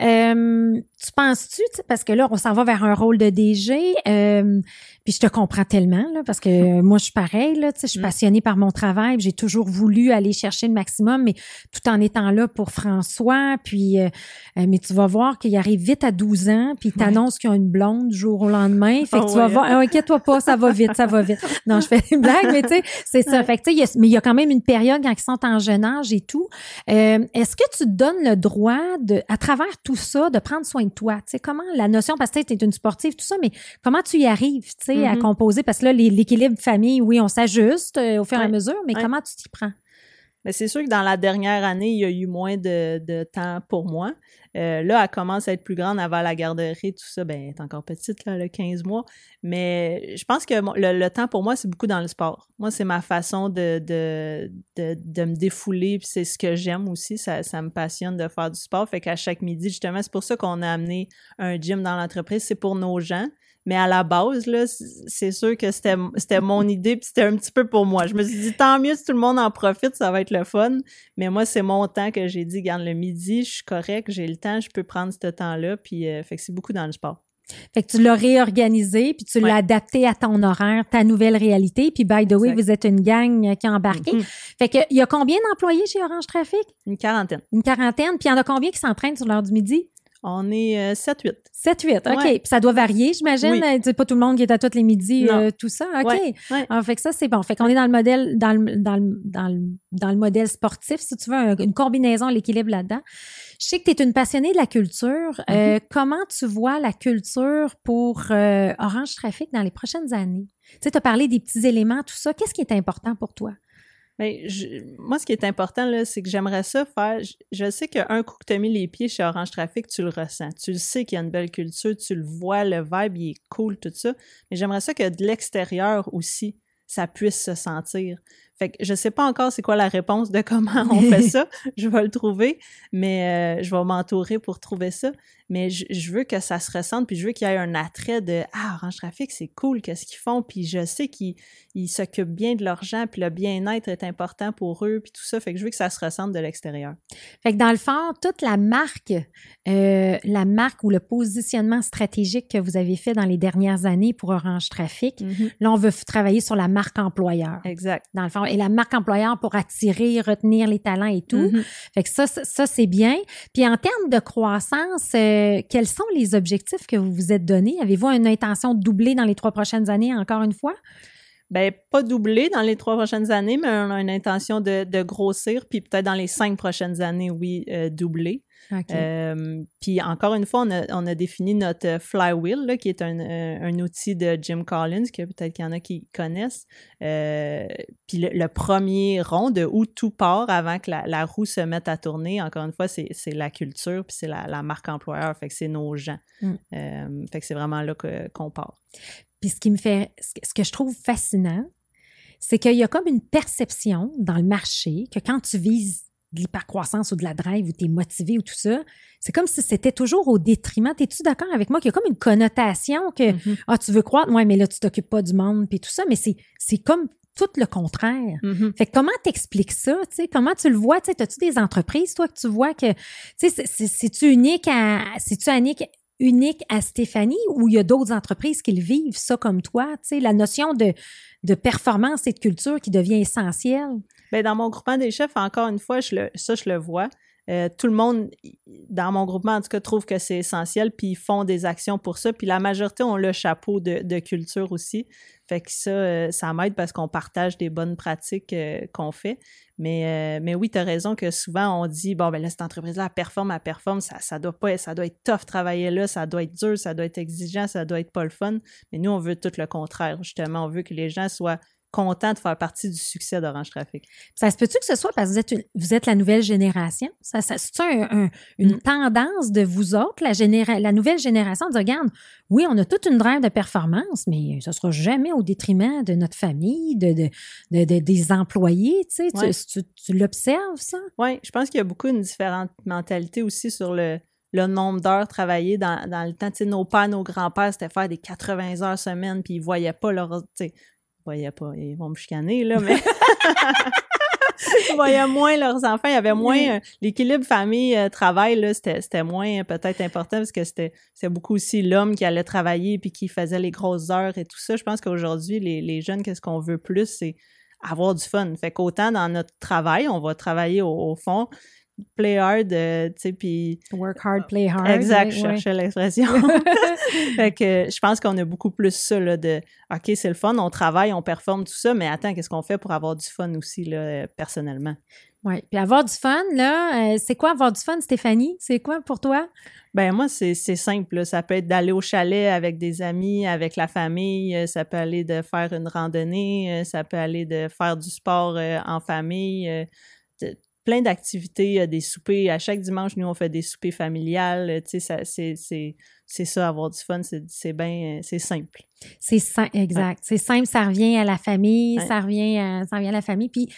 Euh, tu penses-tu, parce que là, on s'en va vers un rôle de DG, euh, puis je te comprends tellement, là, parce que moi, je suis pareil, là, je suis mm. passionnée par mon travail, j'ai toujours voulu aller chercher le maximum, mais tout en étant là pour François, puis, euh, mais tu vas voir qu'il arrive vite à 12 ans, puis il t'annonce qu'il y a une blonde jour au lendemain, fait que tu vas voir, hein. inquiète-toi pas, ça va vite, ça va vite. Non, je fais une blague, mais tu sais, c'est ça. Fait que, tu sais, mais il y a quand même une période quand ils sont en jeune âge et tout. Est-ce que tu te donnes le droit de, à travers tout ça, de prendre soin de toi? Tu sais, comment la notion, parce que tu es une sportive, tout ça, mais comment tu y arrives, tu sais, à mm-hmm. composer? Parce que là, l'équilibre famille, oui, on s'ajuste euh, au fur et à mesure, mais comment tu t'y prends? Mais c'est sûr que dans la dernière année, il y a eu moins de, temps pour moi. Euh, là, elle commence à être plus grande avant la garderie, tout ça. Ben, elle est encore petite, là, le 15 mois. Mais je pense que le, temps pour moi, c'est beaucoup dans le sport. Moi, c'est ma façon de, me défouler, puis c'est ce que j'aime aussi. Ça, ça me passionne de faire du sport. Fait qu'à chaque midi, justement, c'est pour ça qu'on a amené un gym dans l'entreprise. C'est pour nos gens. Mais à la base, là, c'est sûr que c'était mon idée, puis c'était un petit peu pour moi. Je me suis dit, tant mieux si tout le monde en profite, ça va être le fun. Mais moi, c'est mon temps que j'ai dit, garde le midi, je suis correct, j'ai le temps, je peux prendre ce temps-là. Puis, euh, fait que c'est beaucoup dans le sport. Fait que tu l'as réorganisé, puis tu l'as adapté à ton horaire, ta nouvelle réalité. Puis, by the way, vous êtes une gang qui a embarqué. Mm-hmm. Fait que, il y a combien d'employés chez Orange Trafic? Une quarantaine. Une quarantaine. Puis, il y en a combien qui s'entraînent sur l'heure du midi? On est 7-8. Euh, 7-8, OK. Puis ça doit varier, j'imagine. C'est pas tout le monde qui est à tous les midis, euh, tout ça. OK. Ah, fait que ça, c'est bon. Fait qu'on est dans le modèle, dans le, dans le, dans le, dans le modèle sportif, si tu veux, une combinaison, l'équilibre là-dedans. Je sais que tu es une passionnée de la culture. Euh, mm-hmm. comment tu vois la culture pour Orange Trafic dans les prochaines années? Tu sais, tu as parlé des petits éléments, tout ça. Qu'est-ce qui est important pour toi? Mais moi, ce qui est important, là, c'est que j'aimerais ça faire. Je, sais qu'un coup que tu as mis les pieds chez Orange Traffic, tu le ressens. Tu le sais qu'il y a une belle culture, tu le vois, le vibe, il est cool, tout ça. Mais j'aimerais ça que de l'extérieur aussi, ça puisse se sentir. Fait que je sais pas encore c'est quoi la réponse de comment on fait *laughs* ça. je vais le trouver, mais euh, je vais m'entourer pour trouver ça. Mais je, veux que ça se ressente, puis je veux qu'il y ait un attrait de Ah, Orange Trafic, c'est cool, qu'est-ce qu'ils font, puis je sais qu'ils s'occupent bien de leurs gens, puis le bien-être est important pour eux, puis tout ça. Fait que je veux que ça se ressente de l'extérieur. Fait que dans le fond, toute la marque, euh, la marque ou le positionnement stratégique que vous avez fait dans les dernières années pour Orange Trafic, mm-hmm. là, on veut travailler sur la marque employeur. Exact. Dans le fond, et la marque employeur pour attirer, retenir les talents et tout. Mm-hmm. Fait que ça, ça, c'est bien. Puis en termes de croissance, euh, quels sont les objectifs que vous vous êtes donnés? Avez-vous une intention de doubler dans les trois prochaines années, encore une fois? Ben, pas doubler dans les trois prochaines années, mais on a une intention de, grossir, puis peut-être dans les cinq prochaines années, oui, euh, doubler. Euh, puis encore une fois, on a, défini notre flywheel, qui est un, outil de Jim Collins, que peut-être qu'il y en a qui connaissent. Euh, puis le, premier rond de où tout part avant que la, roue se mette à tourner, encore une fois, c'est la culture, puis c'est la, marque employeur, fait que c'est nos gens. Mm. Euh, fait que c'est vraiment là qu'on part. Puis ce qui me fait, ce que je trouve fascinant, c'est qu'il y a comme une perception dans le marché que quand tu vises de l'hypercroissance ou de la drive ou tu es motivé ou tout ça, c'est comme si c'était toujours au détriment. Es-tu d'accord avec moi qu'il y a comme une connotation que mm-hmm. ah, tu veux croître, ouais, mais là, tu t'occupes pas du monde puis tout ça, mais c'est comme tout le contraire. Mm-hmm. Fait que comment t'expliques ça? Comment tu le vois? As-tu des entreprises, toi, que tu vois que c'est-tu unique à c'est-tu unique unique à Stéphanie ou il y a d'autres entreprises qui le vivent ça comme toi? La notion de, performance et de culture qui devient essentielle? Bien, dans mon groupement des chefs, encore une fois, ça, je le vois. Euh, tout le monde, dans mon groupement, en tout cas, trouve que c'est essentiel, puis ils font des actions pour ça. Puis la majorité ont le chapeau de, culture aussi. Fait que ça, euh, ça m'aide parce qu'on partage des bonnes pratiques euh, qu'on fait. Mais, mais oui, tu as raison que souvent on dit bon, ben là, cette entreprise-là, elle performe, elle performe, ça, ça doit pas ça doit être tough travailler là, ça doit être dur, ça doit être exigeant, ça doit être pas le fun. Mais nous, on veut tout le contraire, justement. On veut que les gens soient content de faire partie du succès d'Orange Trafic. Ça se peut-tu que ce soit parce que vous êtes, vous êtes la nouvelle génération? Ça, ça c'est un, une mm. tendance de vous autres, la, généra la nouvelle génération, de dire, regarde, oui, on a toute une drive de performance, mais ce sera jamais au détriment de notre famille, de, de, des employés. Tu, sais, tu, l'observes, ça? Oui, je pense qu'il y a beaucoup une différente mentalité aussi sur le, le nombre d'heures travaillées dans, dans le temps. Tu sais, nos pères, nos grands-pères, c'était faire des 80 heures semaine, puis ils voyaient pas leur pas, ils vont me chicaner, là, mais *laughs* ils voyaient moins leurs enfants, il y avait moins euh, l'équilibre famille-travail, là, c'était moins peut-être important parce que c'était beaucoup aussi l'homme qui allait travailler puis qui faisait les grosses heures et tout ça. Je pense qu'aujourd'hui, les, les jeunes, qu'est-ce qu'on veut plus, c'est avoir du fun. Fait qu'autant dans notre travail, on va travailler au fond, play hard, euh, tu sais, puis... Work hard, play hard. Exact, je cherchais l'expression. *laughs* fait que je pense qu'on a beaucoup plus ça, là, de OK, c'est le fun, on travaille, on performe, tout ça, mais attends, qu'est-ce qu'on fait pour avoir du fun aussi, là, personnellement? Oui, puis avoir du fun, là, euh, c'est quoi avoir du fun, Stéphanie? C'est quoi pour toi? Ben moi, c'est simple. Ça peut être d'aller au chalet avec des amis, avec la famille. Euh, ça peut aller de faire une randonnée. Ça peut aller de faire du sport en famille plein d'activités, des soupers. À chaque dimanche, nous, on fait des soupers familiales. Tu sais, c'est ça, avoir du fun, c'est bien, c'est simple. C'est simple, exact. C'est simple, ça revient à la famille, ça, revient à, ça revient à la famille. Puis,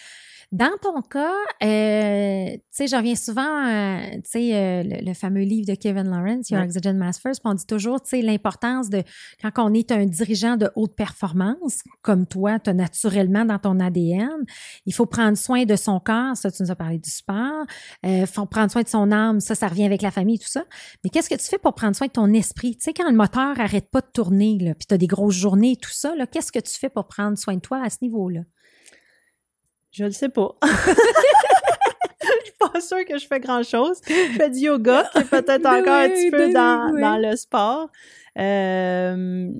dans ton cas, euh, tu sais, je reviens souvent, euh, tu sais, euh, le, fameux livre de Kevin Lawrence, Your Oxygen Mass First, on dit toujours, tu sais, l'importance de, quand on est un dirigeant de haute performance, comme toi, tu as naturellement dans ton ADN, il faut prendre soin de son corps, ça, tu nous as parlé du sport, il faut prendre soin de son âme, ça, ça revient avec la famille, tout ça. Mais qu'est-ce que tu fais pour prendre soin de ton esprit? Tu sais, quand le moteur arrête pas de tourner, là, puis tu as des grosses journées, tout ça, là, qu'est-ce que tu fais pour prendre soin de toi à ce niveau-là? Je le sais pas. *laughs* je suis pas sûre que je fais grand-chose. Je fais du yoga, qui est peut-être *laughs* encore un petit peu dans, dans le sport. Euh,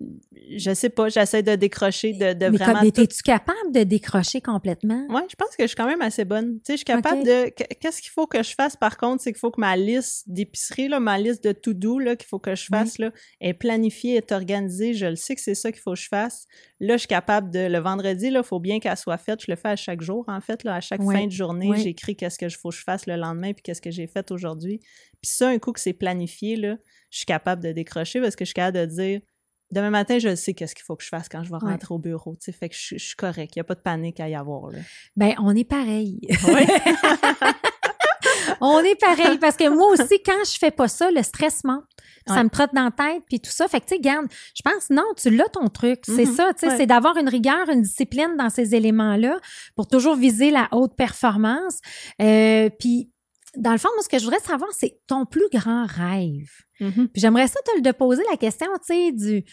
je sais pas, j'essaie de décrocher, de, de mais vraiment. Mais es-tu capable de décrocher complètement? Oui, je pense que je suis quand même assez bonne. Tu sais, je suis capable de. Qu'est-ce qu'il faut que je fasse par contre, c'est qu'il faut que ma liste d'épicerie, là, ma liste de to-do, là, qu'il faut que je fasse, là, est planifiée, est organisée. Je le sais que c'est ça qu'il faut que je fasse. Là, je suis capable de. Le vendredi, là, il faut bien qu'elle soit faite. Je le fais à chaque jour, en fait, là, à chaque fin de journée, j'écris qu'est-ce que je faut que je fasse le lendemain, puis qu'est-ce que j'ai fait aujourd'hui. Puis ça, un coup que c'est planifié, là, je suis capable de décrocher parce que je suis capable de dire demain matin, je sais qu'est-ce qu'il faut que je fasse quand je vais rentrer au bureau. Tu sais, fait que je, suis correct. Il n'y a pas de panique à y avoir. Là. Ben, on est pareil. Oui. *laughs* on est pareil parce que moi aussi, quand je fais pas ça, le stress monte. Ça me trotte dans la tête, puis tout ça. Fait que, tu sais, garde, je pense, non, tu l'as ton truc. C'est mm-hmm. ça, tu sais, c'est d'avoir une rigueur, une discipline dans ces éléments-là pour toujours viser la haute performance. Euh, puis, dans le fond, moi, ce que je voudrais savoir, c'est ton plus grand rêve. Mm-hmm. Puis j'aimerais ça te le poser la question, tu sais, du... Tu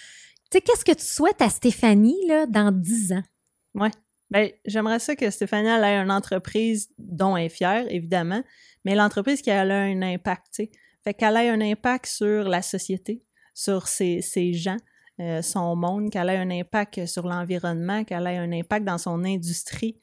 sais, qu'est-ce que tu souhaites à Stéphanie, là, dans dix ans? Ouais. Ben, j'aimerais ça que Stéphanie elle ait une entreprise dont elle est fière, évidemment, mais l'entreprise qui a un impact, tu sais. Fait qu'elle ait un impact sur la société, sur ses, gens, euh, son monde, qu'elle ait un impact sur l'environnement, qu'elle ait un impact dans son industrie.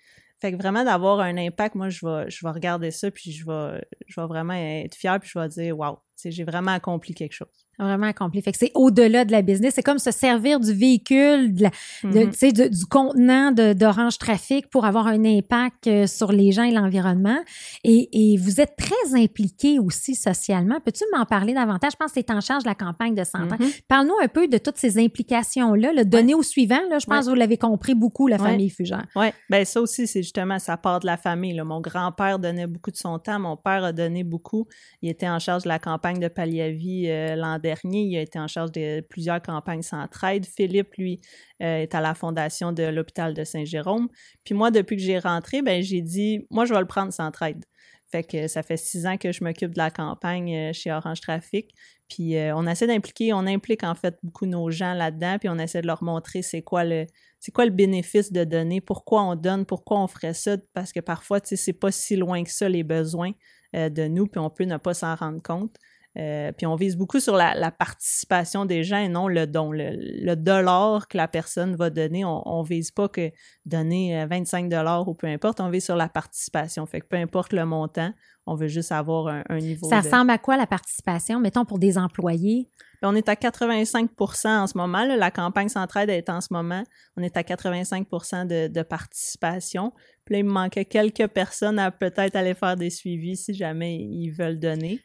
Fait que vraiment d'avoir un impact, moi, je vais, je vais regarder ça, puis je vais, je vais vraiment être fière, puis je vais dire, wow, j'ai vraiment accompli quelque chose. Vraiment accompli. Fait que c'est au-delà de la business. C'est comme se servir du véhicule, de mm-hmm. du contenant d'Orange Trafic pour avoir un impact euh, sur les gens et l'environnement. Et, vous êtes très impliqué aussi socialement. Peux-tu m'en parler davantage? Je pense que tu es en charge de la campagne de santé. Mm-hmm. Parle-nous un peu de toutes ces implications-là. Le donner au suivant, là, je pense que vous l'avez compris beaucoup, la famille Fugère. Oui, bien ça aussi, c'est justement, ça part de la famille. Mon grand-père donnait beaucoup de son temps. Mon père a donné beaucoup. Il était en charge de la campagne de Palliavi euh, l'an dernier. Il a été en charge de plusieurs campagnes Centraide. Philippe, lui, euh, est à la fondation de l'hôpital de Saint-Jérôme. Puis moi, depuis que j'ai rentré, ben j'ai dit, moi, je vais le prendre Centraide. Fait que ça fait six ans que je m'occupe de la campagne euh, chez Orange Trafic. Puis on essaie d'impliquer, on implique en fait beaucoup nos gens là-dedans, puis on essaie de leur montrer c'est quoi le c'est quoi le bénéfice de donner, pourquoi on donne, pourquoi on ferait ça, parce que parfois, tu sais, c'est pas si loin que ça les besoins de nous, puis on peut ne pas s'en rendre compte. Euh, puis on vise beaucoup sur la, participation des gens et non le don. Le, dollar que la personne va donner, on, ne vise pas que donner 25 euh, dollars ou peu importe, on vise sur la participation. Fait que peu importe le montant, on veut juste avoir un, niveau. Ça ressemble à quoi la participation, mettons pour des employés? Ben, on est à 85% en ce moment. la campagne Centraide est en ce moment. On est à 85 de, de participation. Puis là, il me manquait quelques personnes à peut-être aller faire des suivis si jamais ils veulent donner.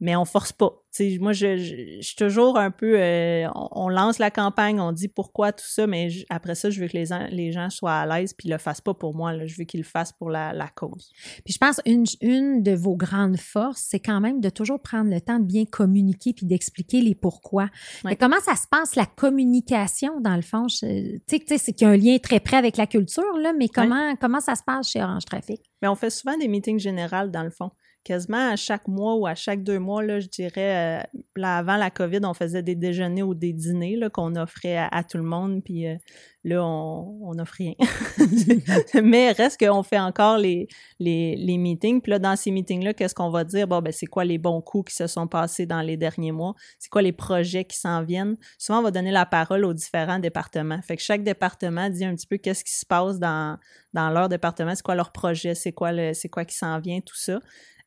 Mais on force pas. moi, je, suis toujours un peu. Euh, on, lance la campagne, on dit pourquoi tout ça, mais après ça, je veux que les, les gens soient à l'aise puis le fassent pas pour moi. Je veux qu'ils le fassent pour la, cause. Puis je pense une, une de vos grandes forces, c'est quand même de toujours prendre le temps de bien communiquer puis d'expliquer les pourquoi. Mais comment ça se passe la communication dans le fond? Tu sais, c'est qu'il y a un lien très près avec la culture là, mais comment comment ça se passe chez Orange Trafic? Mais on fait souvent des meetings généraux dans le fond quasiment à chaque mois ou à chaque deux mois, là, je dirais, euh, là, avant la COVID, on faisait des déjeuners ou des dîners qu'on offrait à, tout le monde, puis euh, là, on n'offre rien. *laughs* Mais reste qu'on fait encore les, les, meetings, puis là, dans ces meetings-là, qu'est-ce qu'on va dire? Bon, ben, c'est quoi les bons coups qui se sont passés dans les derniers mois? C'est quoi les projets qui s'en viennent? Souvent, on va donner la parole aux différents départements. Fait que chaque département dit un petit peu qu'est-ce qui se passe dans, dans leur département, c'est quoi leur projet, c'est quoi, quoi qui s'en vient, tout ça.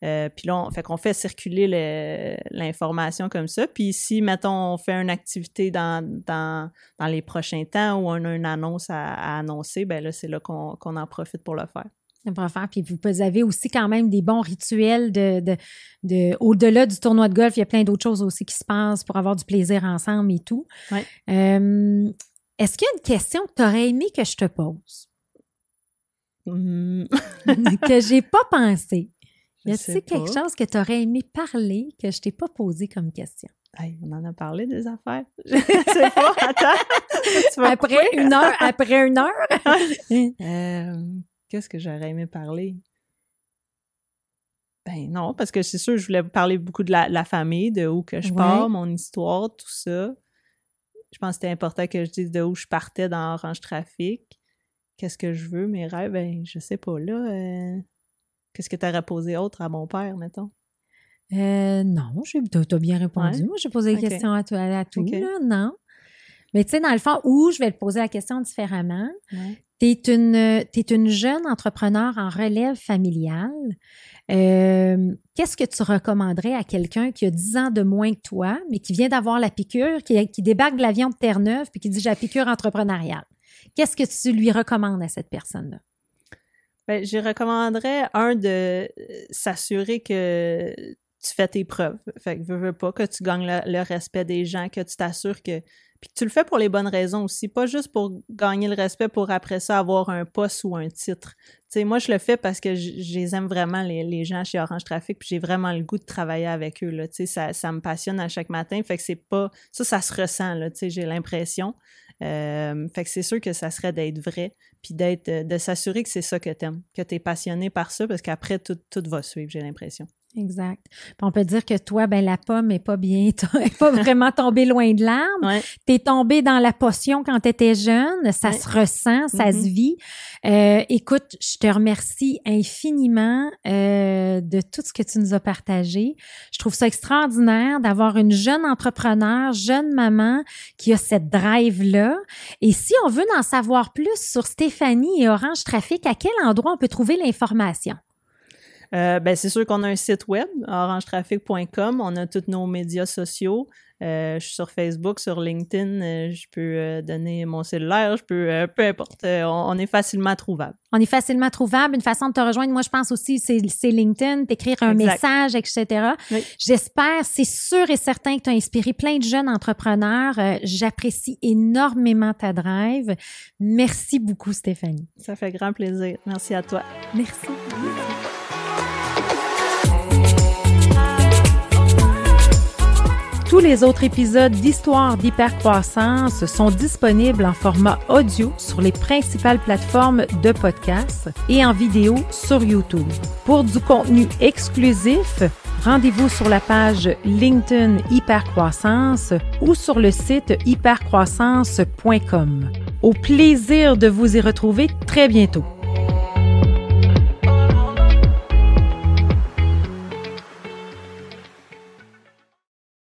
Euh, puis là, on fait qu'on fait circuler l'information comme ça. Puis si, mettons, on fait une activité dans, dans, dans les prochains temps ou on a une annonce à, annoncer, ben là, c'est là qu'on en profite pour le faire. Pour faire. Puis vous avez aussi quand même des bons rituels de, de, de au-delà du tournoi de golf, il y a plein d'autres choses aussi qui se passent pour avoir du plaisir ensemble et tout. Ouais. Euh, est-ce qu'il y a une question que tu aurais aimé que je te pose? Mmh. *laughs* que j'ai pas pensé. Y a-t-il quelque chose que tu aurais aimé parler que je t'ai pas posé comme question? on en a parlé des affaires. *laughs* Je sais pas, attends. après une heure, après une heure? *laughs* Euh, qu'est-ce que j'aurais aimé parler? Ben non, parce que c'est sûr, je voulais parler beaucoup de la, famille, de où que je pars, mon histoire, tout ça. Je pense que c'était important que je dise de où je partais dans Orange Trafic. Qu'est-ce que je veux, mes rêves? Ben, je sais pas, là. Euh, Qu'est-ce que tu aurais posé autre à mon père, mettons? Euh, non, tu as bien répondu. Moi, j'ai posé des questions à, tout, à tout là, non? Mais tu sais, dans le fond, où je vais te poser la question différemment, tu es une, es une jeune entrepreneur en relève familiale. Euh, qu'est-ce que tu recommanderais à quelqu'un qui a 10 ans de moins que toi, mais qui vient d'avoir la piqûre, qui, qui débarque de l'avion de Terre-Neuve, puis qui dit j'ai la piqûre entrepreneuriale? Qu'est-ce que tu lui recommandes à cette personne-là? Ben, je recommanderais, un, de s'assurer que tu fais tes preuves. Fait que veux, veux pas que tu gagnes le, respect des gens, que tu t'assures que puis tu le fais pour les bonnes raisons aussi, pas juste pour gagner le respect pour après ça avoir un poste ou un titre. Tu sais, moi, je le fais parce que je les aime vraiment, les, les, gens chez Orange Trafic, puis j'ai vraiment le goût de travailler avec eux, là. Tu sais, ça, ça me passionne à chaque matin, fait que c'est pas... Ça, ça se ressent, là, tu sais, j'ai l'impression. Euh, fait que c'est sûr que ça serait d'être vrai, puis d'être, de s'assurer que c'est ça que t'aimes, que t'es passionné par ça, parce qu'après, tout, tout va suivre, j'ai l'impression. Exact. Puis on peut dire que toi, ben la pomme n'est pas bien, *laughs* est pas vraiment tombée loin de l'arbre. Ouais. T'es tombé dans la potion quand tu étais jeune, ça se ressent, ça mm-hmm. se vit. Euh, écoute, je te remercie infiniment euh, de tout ce que tu nous as partagé. Je trouve ça extraordinaire d'avoir une jeune entrepreneur, jeune maman qui a cette drive-là. Et si on veut en savoir plus sur Stéphanie et Orange Trafic, à quel endroit on peut trouver l'information? Euh, ben, c'est sûr qu'on a un site web, orangetraffic.com. On a tous nos médias sociaux. Euh, je suis sur Facebook, sur LinkedIn. Euh, je peux donner mon cellulaire. Je peux, peu importe. On, est facilement trouvable. On est facilement trouvable. Une façon de te rejoindre, moi, je pense aussi, c'est LinkedIn, d'écrire un message, etc. J'espère, c'est sûr et certain que tu as inspiré plein de jeunes entrepreneurs. J'apprécie énormément ta drive. Merci beaucoup, Stéphanie. Ça fait grand plaisir. Merci à toi. Merci. Tous les autres épisodes d'Histoire d'hypercroissance sont disponibles en format audio sur les principales plateformes de podcast et en vidéo sur YouTube. Pour du contenu exclusif, rendez-vous sur la page LinkedIn Hypercroissance ou sur le site hypercroissance.com. Au plaisir de vous y retrouver très bientôt.